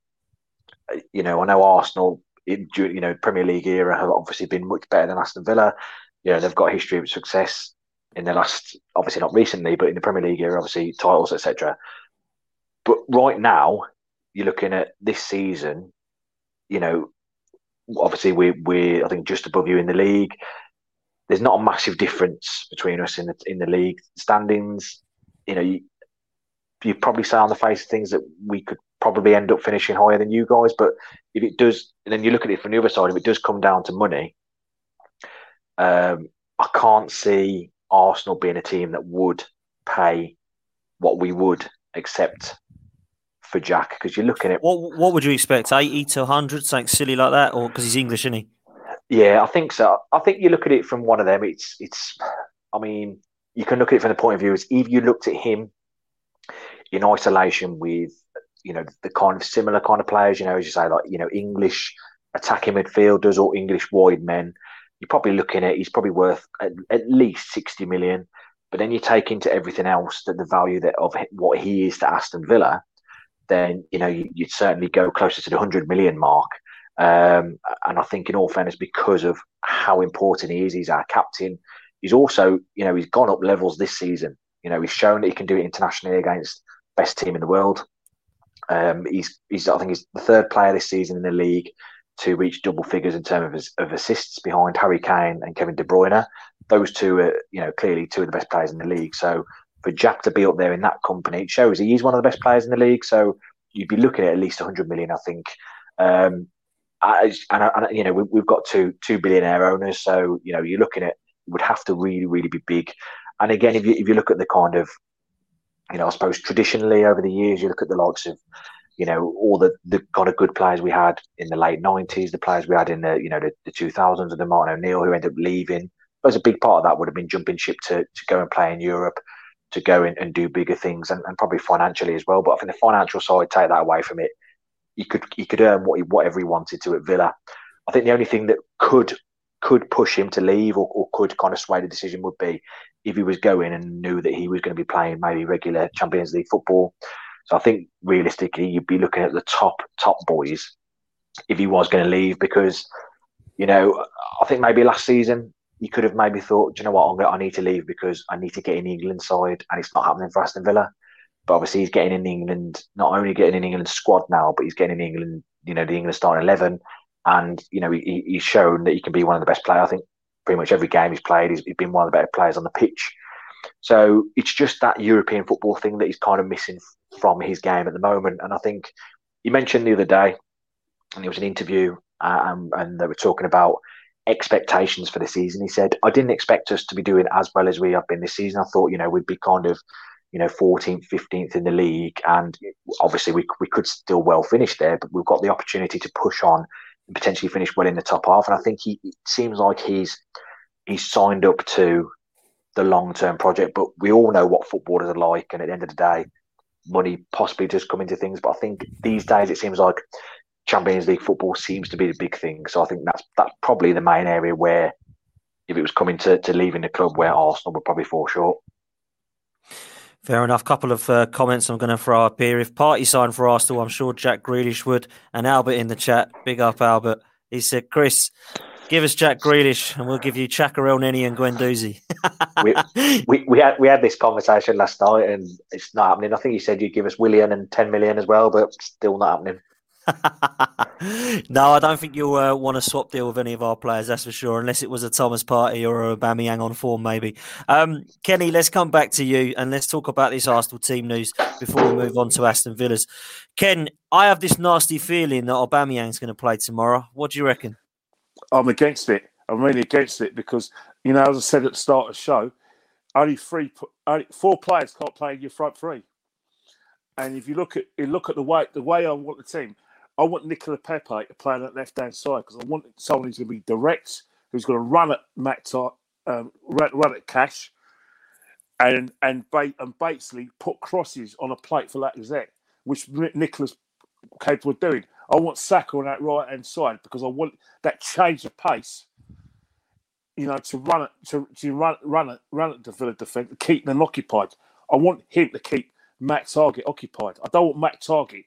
You know, I know Arsenal, in, you know Premier League era have obviously been much better than Aston Villa. You know they've got a history of success in the last, obviously not recently, but in the Premier League here, obviously titles, etc. But right now, you're looking at this season. You know, obviously we we I think just above you in the league. There's not a massive difference between us in the in the league standings. You know, you you probably say on the face of things that we could probably end up finishing higher than you guys. But if it does, and then you look at it from the other side, if it does come down to money, um, I can't see Arsenal being a team that would pay what we would accept for Jack because you're looking at what what would you expect 80 to 100 something silly like that or because he's English isn't he? Yeah I think so. I think you look at it from one of them it's it's I mean you can look at it from the point of view as if you looked at him in isolation with you know the kind of similar kind of players you know as you say like you know English attacking midfielders or English wide men you're probably looking at he's probably worth at, at, least 60 million. But then you take into everything else that the value that of what he is to Aston Villa, then you know you, would certainly go closer to the 100 million mark. Um, and I think, in all fairness, because of how important he is, he's our captain. He's also, you know, he's gone up levels this season. You know, he's shown that he can do it internationally against best team in the world. Um, he's, he's, I think, he's the third player this season in the league to reach double figures in terms of, of assists behind Harry Kane and Kevin De Bruyne. Those two are, you know, clearly two of the best players in the league. So for Jack to be up there in that company, it shows he is one of the best players in the league. So you'd be looking at at least 100 million, I think. Um, and, and, you know, we, have got two two billionaire owners, so you know, you're looking at would have to really, really be big. And again, if you if you look at the kind of, you know, I suppose traditionally over the years, you look at the likes of you know, all the, the kind of good players we had in the late nineties, the players we had in the, you know, the two thousands, and the Martin O'Neill who ended up leaving. As a big part of that would have been jumping ship to, to go and play in Europe, to go in and do bigger things, and, and probably financially as well. But I think the financial side, take that away from it, he could he could earn what he, whatever he wanted to at Villa. I think the only thing that could could push him to leave or, or could kind of sway the decision would be if he was going and knew that he was going to be playing maybe regular Champions League football so I think realistically, you'd be looking at the top top boys if he was going to leave because you know I think maybe last season you could have maybe thought, do you know what, going, i need to leave because I need to get in the England side, and it's not happening for Aston Villa. But obviously, he's getting in England, not only getting in England squad now, but he's getting in England, you know, the England starting eleven, and you know he, he's shown that he can be one of the best players. I think pretty much every game he's played, he's, he's been one of the better players on the pitch. So it's just that European football thing that he's kind of missing from his game at the moment. And I think you mentioned the other day, and there was an interview, um, and they were talking about expectations for the season. He said, I didn't expect us to be doing as well as we have been this season. I thought, you know, we'd be kind of, you know, 14th, 15th in the league. And obviously we, we could still well finish there, but we've got the opportunity to push on and potentially finish well in the top half. And I think he it seems like he's he's signed up to the long term project. But we all know what footballers are like. And at the end of the day, money possibly does come into things. But I think these days it seems like Champions League football seems to be the big thing. So I think that's that's probably the main area where if it was coming to, to leaving the club where Arsenal would probably fall short. Fair enough. Couple of uh, comments I'm going to throw up here. If Partey signed for Arsenal, I'm sure Jack Grealish would. And Albert in the chat, big up Albert. He said, Chris, give us Jack Grealish and we'll give you Xhaka Elneny and Guendouzi. we, we, we, had we had this conversation last night and it's not happening. I think you said you'd give us Willian and 10 million as well, but still not happening. no, I don't think you'll uh, want a swap deal with any of our players, that's for sure, unless it was a Thomas Partey or a Aubameyang on form, maybe. Um, Kenny, let's come back to you and let's talk about this Arsenal team news before we move on to Aston Villa's. Ken, I have this nasty feeling that Aubameyang's going to play tomorrow. What do you reckon? I'm against it. I'm really against it because, you know, as I said at the start of the show, only three, only four players can't play in your front three. And if you look at you look at the way the way I want the team, I want Nicola Pepe to play on that left hand side because I want someone who's going to be direct, who's going to run at Matt, um, run, run at Cash, and and, ba- and basically put crosses on a plate for Lacazette, which Nicola's capable of doing. I want Saka on that right hand side because I want that change of pace. You know, to run it, to, to run, run it, run it to Villa defence, keep them occupied. I want him to keep Matt Targett occupied. I don't want Matt Targett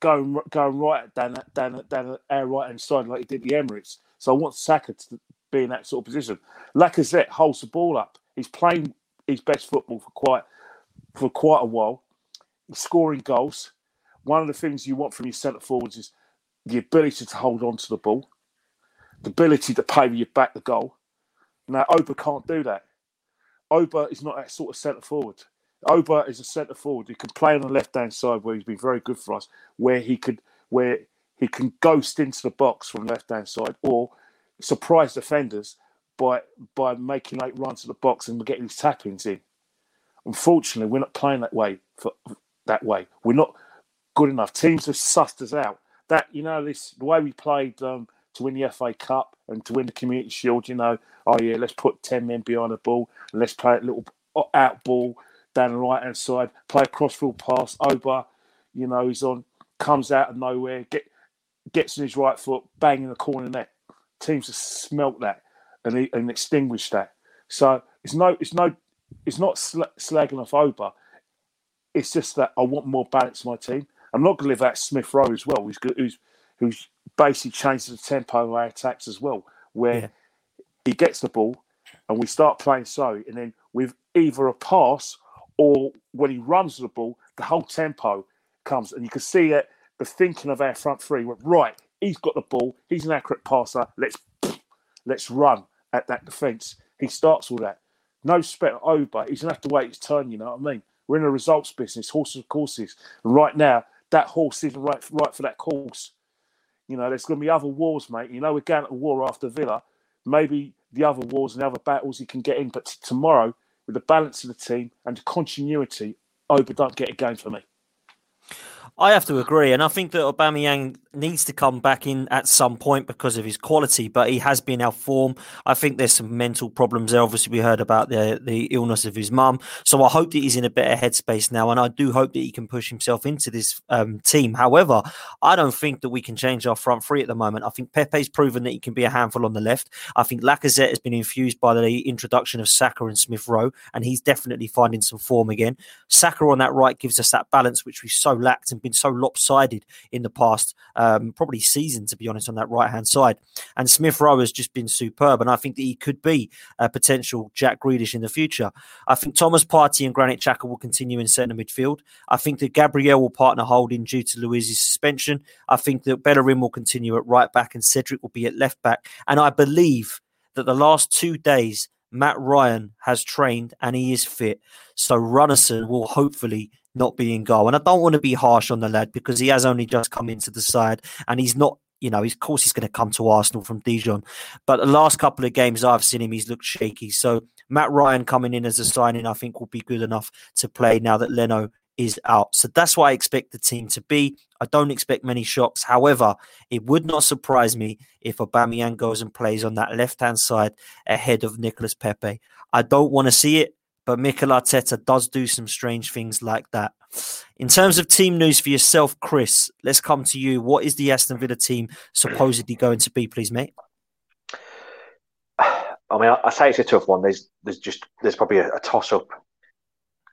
going going right down down down our right hand side like he did the Emirates. So I want Saka to be in that sort of position. Lacazette holds the ball up. He's playing his best football for quite for quite a while. He's scoring goals. One of the things you want from your centre forwards is the ability to hold on to the ball, the ability to pay you back the goal. Now Oba can't do that. Oba is not that sort of centre forward. Oba is a centre forward who can play on the left hand side where he's been very good for us, where he could where he can ghost into the box from left hand side or surprise defenders by by making late runs to the box and getting his tappings in. Unfortunately, we're not playing that way for that way. We're not good enough. Teams have sussed us out. That you know, this the way we played um, to win the FA Cup and to win the Community Shield. You know, oh yeah, let's put ten men behind the ball and let's play a little out ball down the right hand side, play a crossfield pass. Oba, you know, he's on, comes out of nowhere, get gets in his right foot, bang in the corner net. Teams have smelt that and, and extinguished that. So it's no, it's no, it's not sl- slagging off Oba. It's just that I want more balance in my team. I'm not going to leave out Smith Rowe as well, who's who's who's basically changed the tempo of our attacks as well, where yeah. he gets the ball and we start playing so, and then with either a pass or when he runs the ball, the whole tempo comes, and you can see it. The thinking of our front three went right. He's got the ball. He's an accurate passer. Let's let's run at that defence. He starts all that. No spec over. He's gonna have to wait his turn. You know what I mean? We're in a results business, horses of courses. And right now, that horse isn't right right for that course. You know, there's going to be other wars, mate. You know, we're going to war after Villa. Maybe the other wars and other battles he can get in, but t- tomorrow with the balance of the team and the continuity, Oba don't get a game for me. I have to agree, and I think that Aubameyang needs to come back in at some point because of his quality, but he has been out form. I think there's some mental problems there. Obviously, we heard about the the illness of his mum, so I hope that he's in a better headspace now, and I do hope that he can push himself into this um, team. However, I don't think that we can change our front three at the moment. I think Pepe's proven that he can be a handful on the left. I think Lacazette has been infused by the introduction of Saka and Smith Rowe, and he's definitely finding some form again. Saka on that right gives us that balance which we so lacked and been so lopsided in the past, um, Um, probably season, to be honest, on that right hand side. And Smith Rowe has just been superb. And I think that he could be a potential Jack Grealish in the future. I think Thomas Partey and Granit Xhaka will continue in centre midfield. I think that Gabriel will partner holding due to Luiz's suspension. I think that Bellerin will continue at right back and Cedric will be at left back. And I believe that the last two days, Matt Ryan has trained and he is fit. So Runarsson will hopefully not be in goal. And I don't want to be harsh on the lad because he has only just come into the side and he's not, you know, of course he's going to come to Arsenal from Dijon. But the last couple of games I've seen him, he's looked shaky. So Matt Ryan coming in as a signing, I think will be good enough to play now that Leno is out. So that's what I expect the team to be. I don't expect many shocks. However, it would not surprise me if Aubameyang goes and plays on that left-hand side ahead of Nicolas Pepe. I don't want to see it, but Mikel Arteta does do some strange things like that In terms of team news for yourself, Chris, let's come to you. What is the Aston Villa team supposedly going to be, please, mate? I mean, I, I say it's a tough one. There's there's just there's probably a, a toss up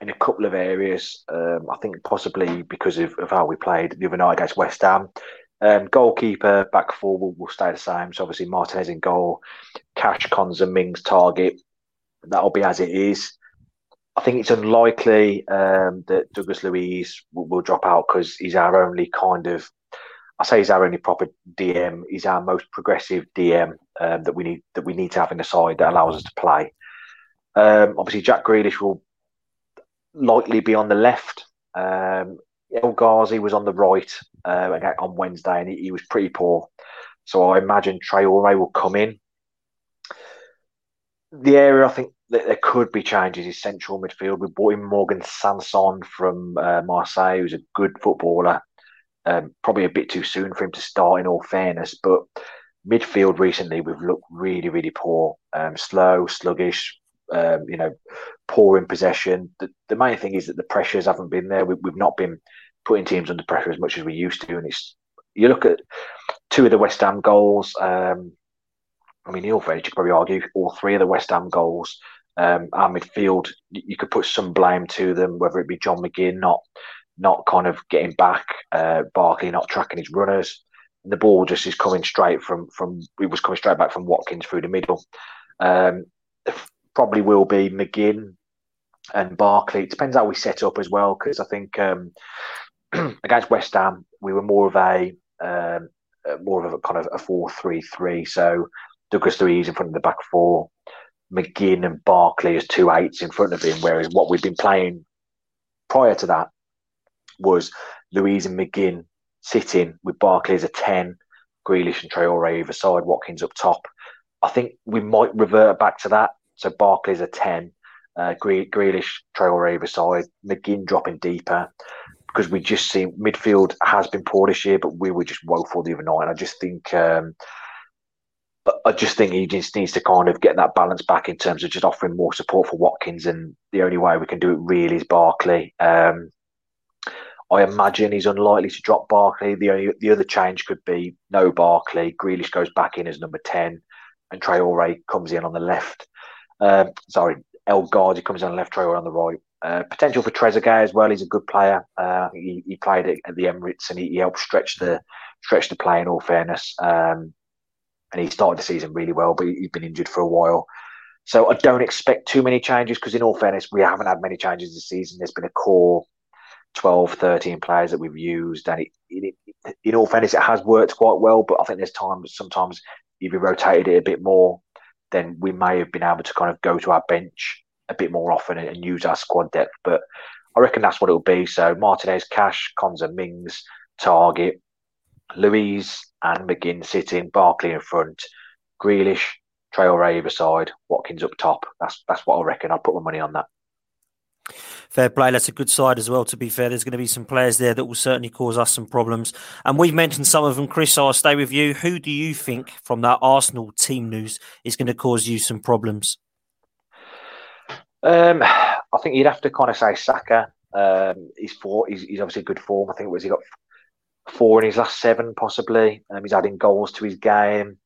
in a couple of areas. Um, I think possibly because of, of how we played the other night against West Ham. Um, goalkeeper, back four will, will stay the same. So obviously Martinez in goal, Cash, and Mings, Targett. That'll be as it is. I think it's unlikely um, that Douglas Luiz will, will drop out because he's our only kind of. I say he's our only proper DM. He's our most progressive DM um, that we need that we need to have in the side that allows us to play. Um, obviously, Jack Grealish will likely be on the left. Um, El Ghazi was on the right uh, on Wednesday, and he, he, was pretty poor. So I imagine Traore will come in. The area I think that there could be changes is central midfield. We brought in Morgan Sanson from uh, Marseille, who's a good footballer. Um, probably a bit too soon for him to start, in all fairness. But midfield recently, we've looked really, really poor, um, slow, sluggish. Um, you know, poor in possession. The, the, main thing is that the pressures haven't been there. We, have not been putting teams under pressure as much as we used to. And it's you look at two of the West Ham goals. Um, I mean, in all fairness, you could probably argue all three of the West Ham goals. Um, our midfield, you could put some blame to them, whether it be John McGinn not not kind of getting back, uh, Barkley not tracking his runners. And the ball just is coming straight from from it was coming straight back from Watkins through the middle. Um, probably will be McGinn and Barkley. It depends how we set up as well, because I think um, against West Ham we were more of a um, more of a kind of a four-three-three. So Douglas Luiz in front of the back four, McGinn and Barkley as two eights in front of him. Whereas what we've been playing prior to that was Luiz and McGinn sitting with Barkley as a ten, Grealish and Traore either side, Watkins up top. I think we might revert back to that so Barkley's a 10, uh, Gre- Grealish, Traore either side, McGinn dropping deeper because we just see midfield has been poor this year, but we were just woeful the other night. And I just think, um, I just think he just needs to kind of get that balance back in terms of just offering more support for Watkins. And the only way we can do it really is Barkley. Um, I imagine he's unlikely to drop Barkley. The only the other change could be no Barkley. Grealish goes back in as number ten, and Traore comes in on the left. Um, sorry, El Ghazi comes in on the left, Traore on the right. Uh, potential for Trezeguet as well. He's a good player. Uh, he, he, played at the Emirates and he, he, helped stretch the stretch the play. In all fairness, um, and he started the season really well, but he's been injured for a while. So I don't expect too many changes because, in all fairness, we haven't had many changes this season. There's been a core 12, 13 players that we've used, and it, it, in all fairness, it has worked quite well. But I think there's times sometimes if you rotated it a bit more, then we may have been able to kind of go to our bench a bit more often and, and use our squad depth. But I reckon that's what it'll be. So Martinez, Cash, Konsa, Mings, Targett, Luiz and McGinn sitting, Barkley in front, Grealish, Traore either side, Watkins up top. That's that's what I reckon. I'll put my money on that. Fair play. That's a good side as well. To be fair, there's going to be some players there that will certainly cause us some problems, and we've mentioned some of them. Chris, so I'll stay with you. Who do you think from that Arsenal team news is going to cause you some problems? Um, I think you'd have to kind of say Saka. Um, he's four. He's, he's obviously good form. I think was he got four in his last seven, possibly. Um, he's adding goals to his game.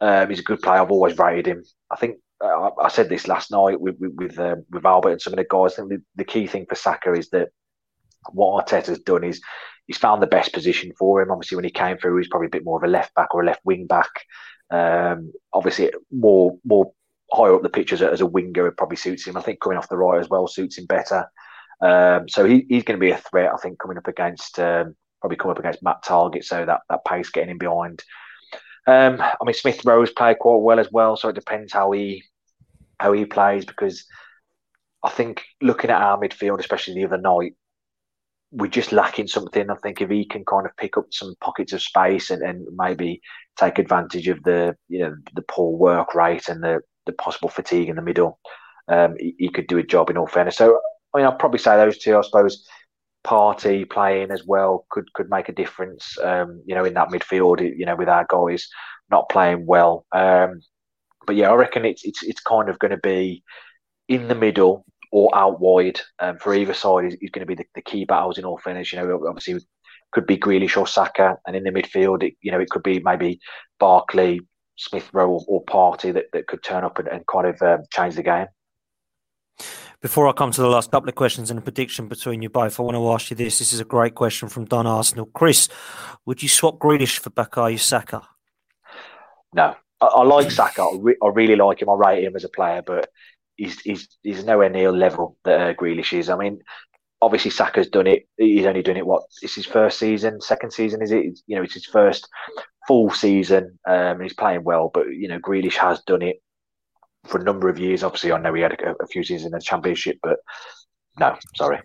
Um, he's a good player. I've always rated him. I think I, I said this last night with with with, um, with Albert and some of the guys. I think the, the key thing for Saka is that what Arteta's done is he's found the best position for him. Obviously, when he came through, he's probably a bit more of a left back or a left wing back. Um, obviously, more more higher up the pitch as a, as a winger, it probably suits him. I think coming off the right as well suits him better. Um, so he, he's going to be a threat. I think coming up against um, probably coming up against Matt Targett, So that that pace getting in behind um, I mean, Smith Rowe's played quite well as well, so it depends how he how he plays because I think looking at our midfield, especially the other night, we're just lacking something. I think if he can kind of pick up some pockets of space and, and maybe take advantage of the you know the poor work rate and the, the possible fatigue in the middle, um, he, he, could do a job in all fairness. So I mean, I'll probably say those two. I suppose Partey playing as well could could make a difference. Um, you know, in that midfield, you know, with our guys not playing well. Um, but yeah, I reckon it's it's it's kind of going to be in the middle or out wide um, for either side is, is going to be the, the, key battles. In all fairness, you know, obviously could be Grealish or Saka, and in the midfield, it, you know, it could be maybe Barkley, Smith Rowe, or, or Partey that, that could turn up and, and kind of um, change the game. Before I come to the last couple of questions and a prediction between you both, I want to ask you this. This is a great question from Don Arsenal. Chris, would you swap Grealish for Bukayo Saka? No, I, I like Saka. I, re- I, really like him. I rate him as a player, but he's he's, he's nowhere near level that uh, Grealish is. I mean, obviously Saka's done it. He's only doing it. What? It's his first season, second season, is it? You know, it's his first full season. Um, he's playing well, but you know, Grealish has done it for a number of years. Obviously, I know he had a, a few seasons in the championship, but no, sorry.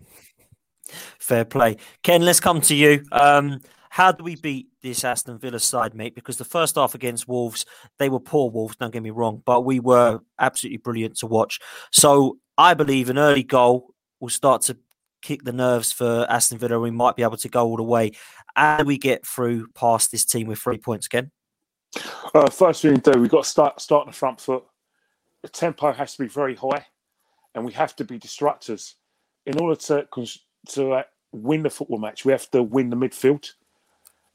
Fair play, Ken. Let's come to you. Um, how do we beat this Aston Villa side, mate? Because the first half against Wolves, they were poor Wolves, don't get me wrong, but we were absolutely brilliant to watch. So I believe an early goal will start to kick the nerves for Aston Villa. We might be able to go all the way. And we get through past this team with three points again. Uh, first thing to do, we've got to start, start on the front foot. The tempo has to be very high, and we have to be disruptors. In order to, to uh, win the football match, we have to win the midfield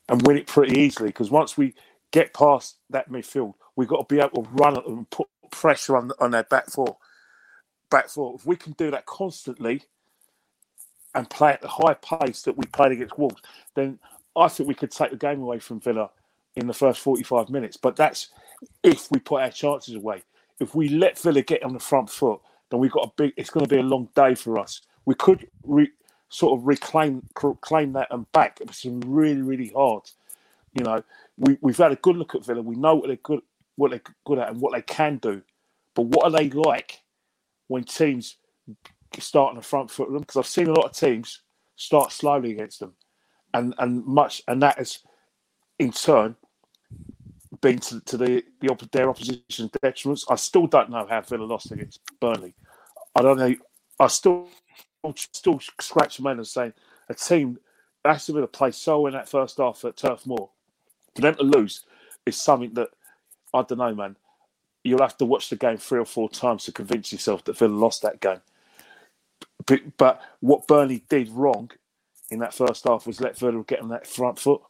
and win it pretty easily. Because once we get past that midfield, we've got to be able to run at them and put pressure on on their back four. Back four. If we can do that constantly and play at the high pace that we played against Wolves, then I think we could take the game away from Villa in the first 45 minutes. But that's if we put our chances away. If we let Villa get on the front foot, then we've got a big. It's going to be a long day for us. We could re, sort of reclaim claim that and back. It's been really, really hard. You know, we, we've had a good look at Villa. We know what they're good, what they're good at, and what they can do. But what are they like when teams start on the front foot of them? Because I've seen a lot of teams start slowly against them, and and much, and that has in turn been to, to the, the their opposition's detriments. I still don't know how Villa lost against Burnley. I don't know. I still still scratch my head and saying a team Aston Villa play so in that first half at Turf Moor for them to lose is something that I don't know, man. You'll have to watch the game three or four times to convince yourself that Villa lost that game. But, but what Burnley did wrong in that first half was let Villa get on that front foot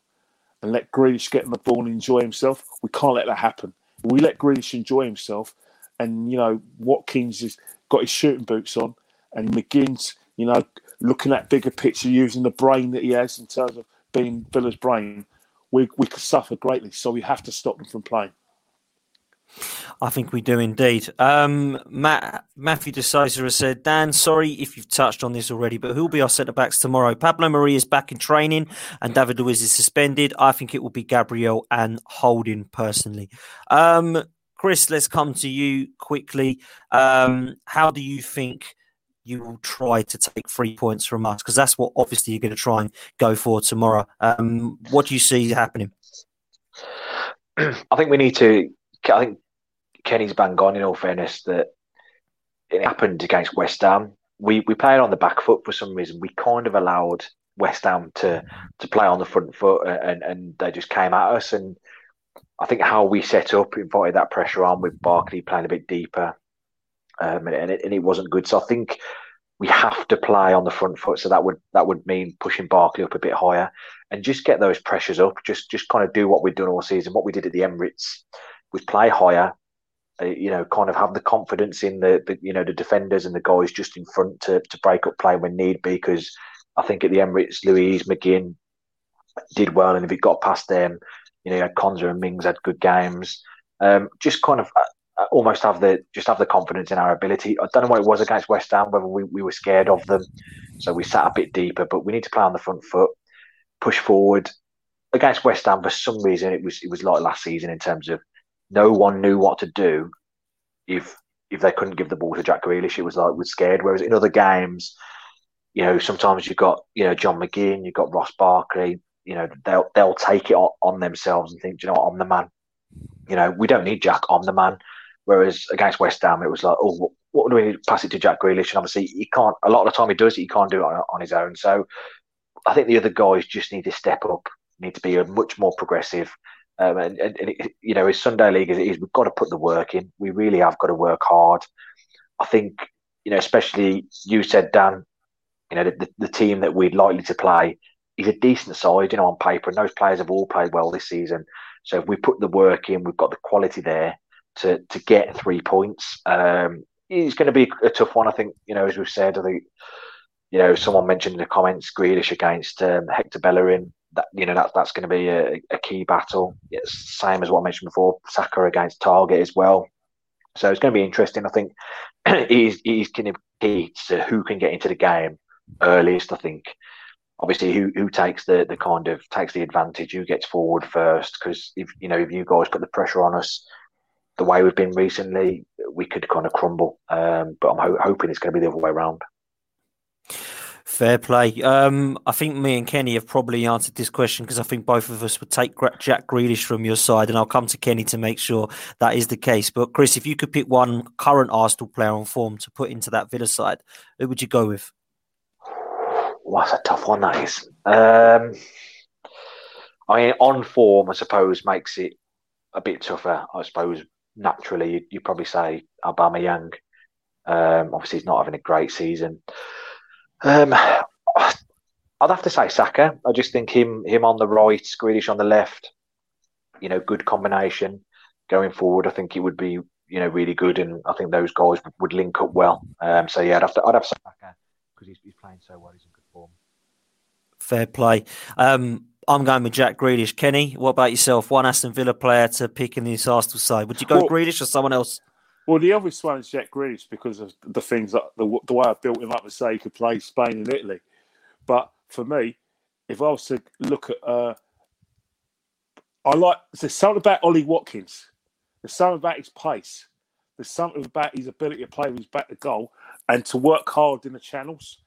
and let Grealish get on the ball and enjoy himself. We can't let that happen. We let Grealish enjoy himself, and you know Watkins has got his shooting boots on, and McGinn's you know, looking at bigger picture, using the brain that he has in terms of being Villa's brain, we, we could suffer greatly. So we have to stop them from playing. I think we do indeed. Um, Matt, Matthew DeSouza has said, Dan, sorry if you've touched on this already, but who'll be our centre backs tomorrow? Pablo Mari is back in training and David Luiz is suspended. I think it will be Gabriel and Holding personally. Um, Chris, let's come to you quickly. Um, how do you think you will try to take three points from us because that's what obviously you're going to try and go for tomorrow. Um, what do you see happening? I think we need to. I think Kenny's bang on. In all fairness, that it happened against West Ham. We we played on the back foot for some reason. We kind of allowed West Ham to to play on the front foot, and and they just came at us. And I think how we set up invited that pressure on with Barkley playing a bit deeper um, and, it, and it wasn't good. So I think we have to play on the front foot. So that would that would mean pushing Barkley up a bit higher and just get those pressures up. Just just kind of do what we've done all season. What we did at the Emirates was play higher. Uh, you know, kind of have the confidence in the, the you know the defenders and the guys just in front to to break up play when need be. Because I think at the Emirates, Luiz McGinn did well, and if it got past them, you know, Konsa and Mings had good games. Um, just kind of uh, almost have the just have the confidence in our ability. I don't know what it was against West Ham, whether we, we were scared of them, so we sat a bit deeper. But we need to play on the front foot, push forward. Against West Ham, for some reason, it was it was like last season in terms of no one knew what to do if if they couldn't give the ball to Jack Grealish. It was like we're scared. Whereas in other games, you know, sometimes you've got you know John McGinn, you've got Ross Barkley. You know, they'll they'll take it on, themselves and think, you know what, I'm the man. You know, we don't need Jack. I'm the man. Whereas against West Ham, it was like, oh, what do we need? Pass it to Jack Grealish, and obviously he can't. A lot of the time he does it, he can't do it on, on his own. So I think the other guys just need to step up, need to be a much more progressive. Um, and, and, and it, you know, as Sunday League as it is, we've got to put the work in. We really have got to work hard. I think you know, especially you said Dan, you know, the, the team that we'd likely to play is a decent side, you know, on paper, and those players have all played well this season. So if we put the work in, we've got the quality there to to get three points. Um, it's going to be a tough one, I think. You know, as we've said, I think you know someone mentioned in the comments Grealish against um, Hector Bellerin. That you know that that's going to be a, a key battle. It's same as what I mentioned before. Saka against Targett as well. So it's going to be interesting. I think he's he's going to key to who can get into the game earliest. I think obviously who who takes the the kind of takes the advantage, who gets forward first. Because if you know if you guys put the pressure on us, the way we've been recently, we could kind of crumble. Um, but I'm ho- hoping it's going to be the other way around. Fair play. Um, I think me and Kenny have probably answered this question because I think both of us would take Jack Grealish from your side, and I'll come to Kenny to make sure that is the case. But Chris, if you could pick one current Arsenal player on form to put into that Villa side, who would you go with? That's a tough one. That is. Um, I mean, on form, I suppose makes it a bit tougher. I suppose naturally, you you probably say Aubameyang. Um, obviously, he's not having a great season. Um, I'd have to say Saka. I just think him him on the right, Grealish on the left. You know, good combination going forward. I think it would be you know really good, and I think those guys would link up well. Um, so yeah, I'd have to I'd have Saka because he's, he's playing so well. He's in good form. Fair play. Um, I'm going with Jack Grealish. Kenny, what about yourself? One Aston Villa player to pick in this Arsenal side. Would you go well, Grealish or someone else? Well, the obvious one is Jack Grealish because of the things that the, the way I built him up to say he could play Spain and Italy. But for me, if I was to look at, uh, I like there's something about Ollie Watkins. There's something about his pace. There's something about his ability to play with his back to goal and to work hard in the channels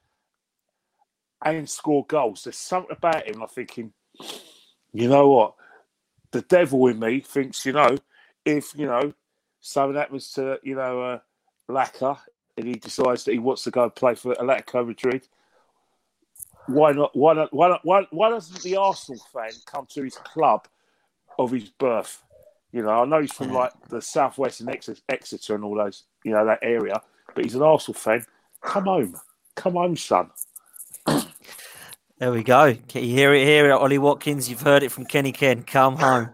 and score goals. There's something about him. I'm thinking, you know what? The devil in me thinks, you know, if you know something happens to you know uh, Laka and he decides that he wants to go and play for Atletico Madrid, why not? Why not? Why not? Why, why doesn't the Arsenal fan come to his club of his birth? You know, I know he's from like the southwest and Exeter and all those, you know, that area, but he's an Arsenal fan. Come home, come home, son. There we go. Can you hear it here, Ollie Watkins? You've heard it from Kenny Ken. Come home.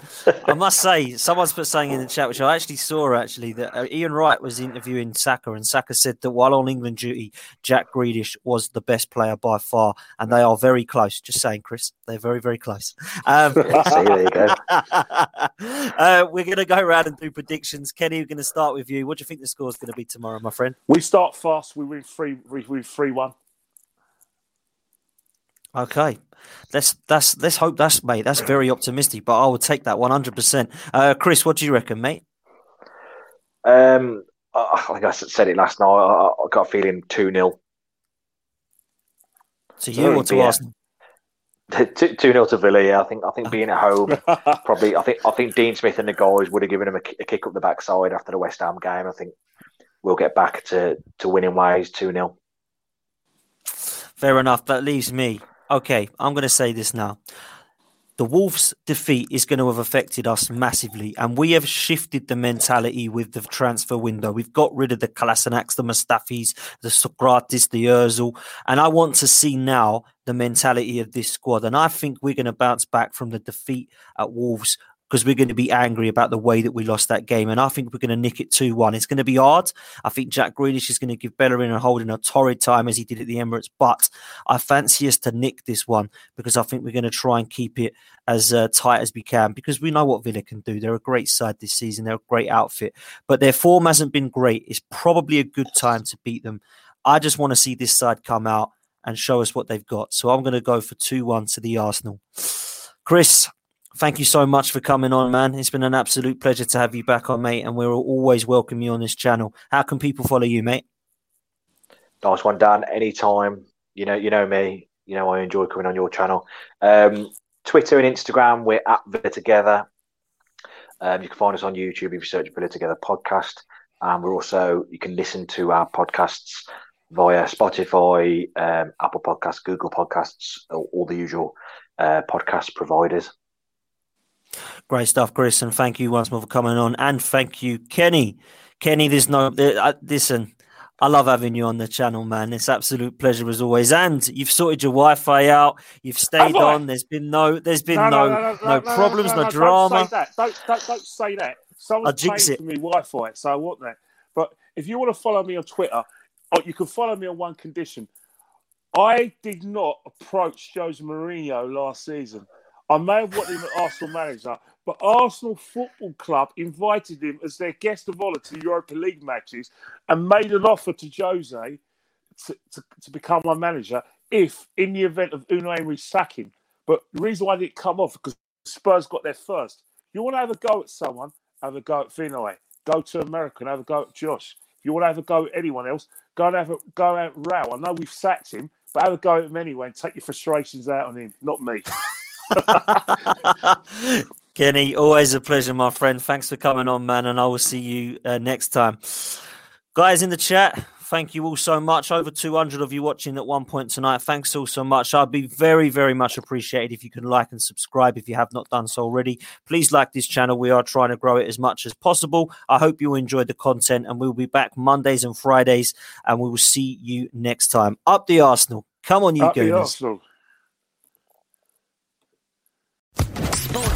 I must say, someone's put something in the chat, which I actually saw actually, that uh, Ian Wright was interviewing Saka, and Saka said that while on England duty, Jack Grealish was the best player by far, and they are very close. Just saying, Chris, they're very, very close. Um, See, there you go. uh, we're going to go around and do predictions. Kenny, we're going to start with you. What do you think the score is going to be tomorrow, my friend? We start fast. We win three. We win three one. Okay, let's that's let's hope that's mate. That's very optimistic, but I would take that one hundred percent. Uh, Chris, what do you reckon, mate? Um, I think I said it last night. I, I got a feeling two 0 To you or to Arsenal? Two 0 to Villa. Yeah, I think I think being at home, probably. I think I think Dean Smith and the guys would have given him a, a kick up the backside after the West Ham game. I think we'll get back to to winning ways. Two 0 Fair enough. That leaves me okay, I'm going to say this now. The Wolves' defeat is going to have affected us massively, and we have shifted the mentality with the transfer window. We've got rid of the Kolasinac's, the Mustafis, the Sokratis, the Özil, and I want to see now the mentality of this squad. And I think we're going to bounce back from the defeat at Wolves because we're going to be angry about the way that we lost that game. And I think we're going to nick it 2 1. It's going to be hard. I think Jack Grealish is going to give Bellerin and Holding a torrid time as he did at the Emirates. But I fancy us to nick this one because I think we're going to try and keep it as uh, tight as we can because we know what Villa can do. They're a great side this season, they're a great outfit. But their form hasn't been great. It's probably a good time to beat them. I just want to see this side come out and show us what they've got. So I'm going to go for 2 1 to the Arsenal. Chris, thank you so much for coming on, man. It's been an absolute pleasure to have you back on, mate. And we'll always welcome you on this channel. How can people follow you, mate? Nice one, Dan. Anytime. You know, you know me. You know I enjoy coming on your channel. Um, Twitter and Instagram, we're at Villa Together. Um, you can find us on YouTube if you search Villa Together podcast. And we're also you can listen to our podcasts via Spotify, um, Apple Podcasts, Google Podcasts, all, all the usual uh, podcast providers. Great stuff, Chris, and thank you once more for coming on, and thank you, Kenny. Kenny, there's no there, uh, listen. I love having you on the channel, man. It's absolute pleasure as always. And you've sorted your Wi-Fi out. You've stayed on. There's been no, there's been no, no, no, no problems, no, drama. Don't say that. Don't, don't, don't say that. Someone's paying for me Wi-Fi, so I want that. But if you want to follow me on Twitter, oh, you can follow me on one condition. I did not approach Jose Mourinho last season. I may have wanted him at Arsenal manager, but Arsenal Football Club invited him as their guest of honour to the Europa League matches and made an offer to Jose to, to, to become my manager if, in the event of Unai Emery sacking. But the reason why I didn't come off because Spurs got there first. You want to have a go at someone, have a go at Vinai. Go to America and have a go at Josh. If you want to have a go at anyone else, go and have a go at Raul. I know we've sacked him, but have a go at him anyway and take your frustrations out on him, not me. Kenny, always a pleasure, my friend. Thanks for coming on, man, and I will see you uh, next time. Guys in the chat, thank you all so much. Over 200 of you watching at one point tonight. Thanks all so much. I'd be very, very much appreciated if you can like and subscribe if you have not done so already. Please like this channel. We are trying to grow it as much as possible. I hope you enjoyed the content, and we'll be back Mondays and Fridays, and we will see you next time. Up the Arsenal. Come on, you Up Gooners. the Arsenal. Sports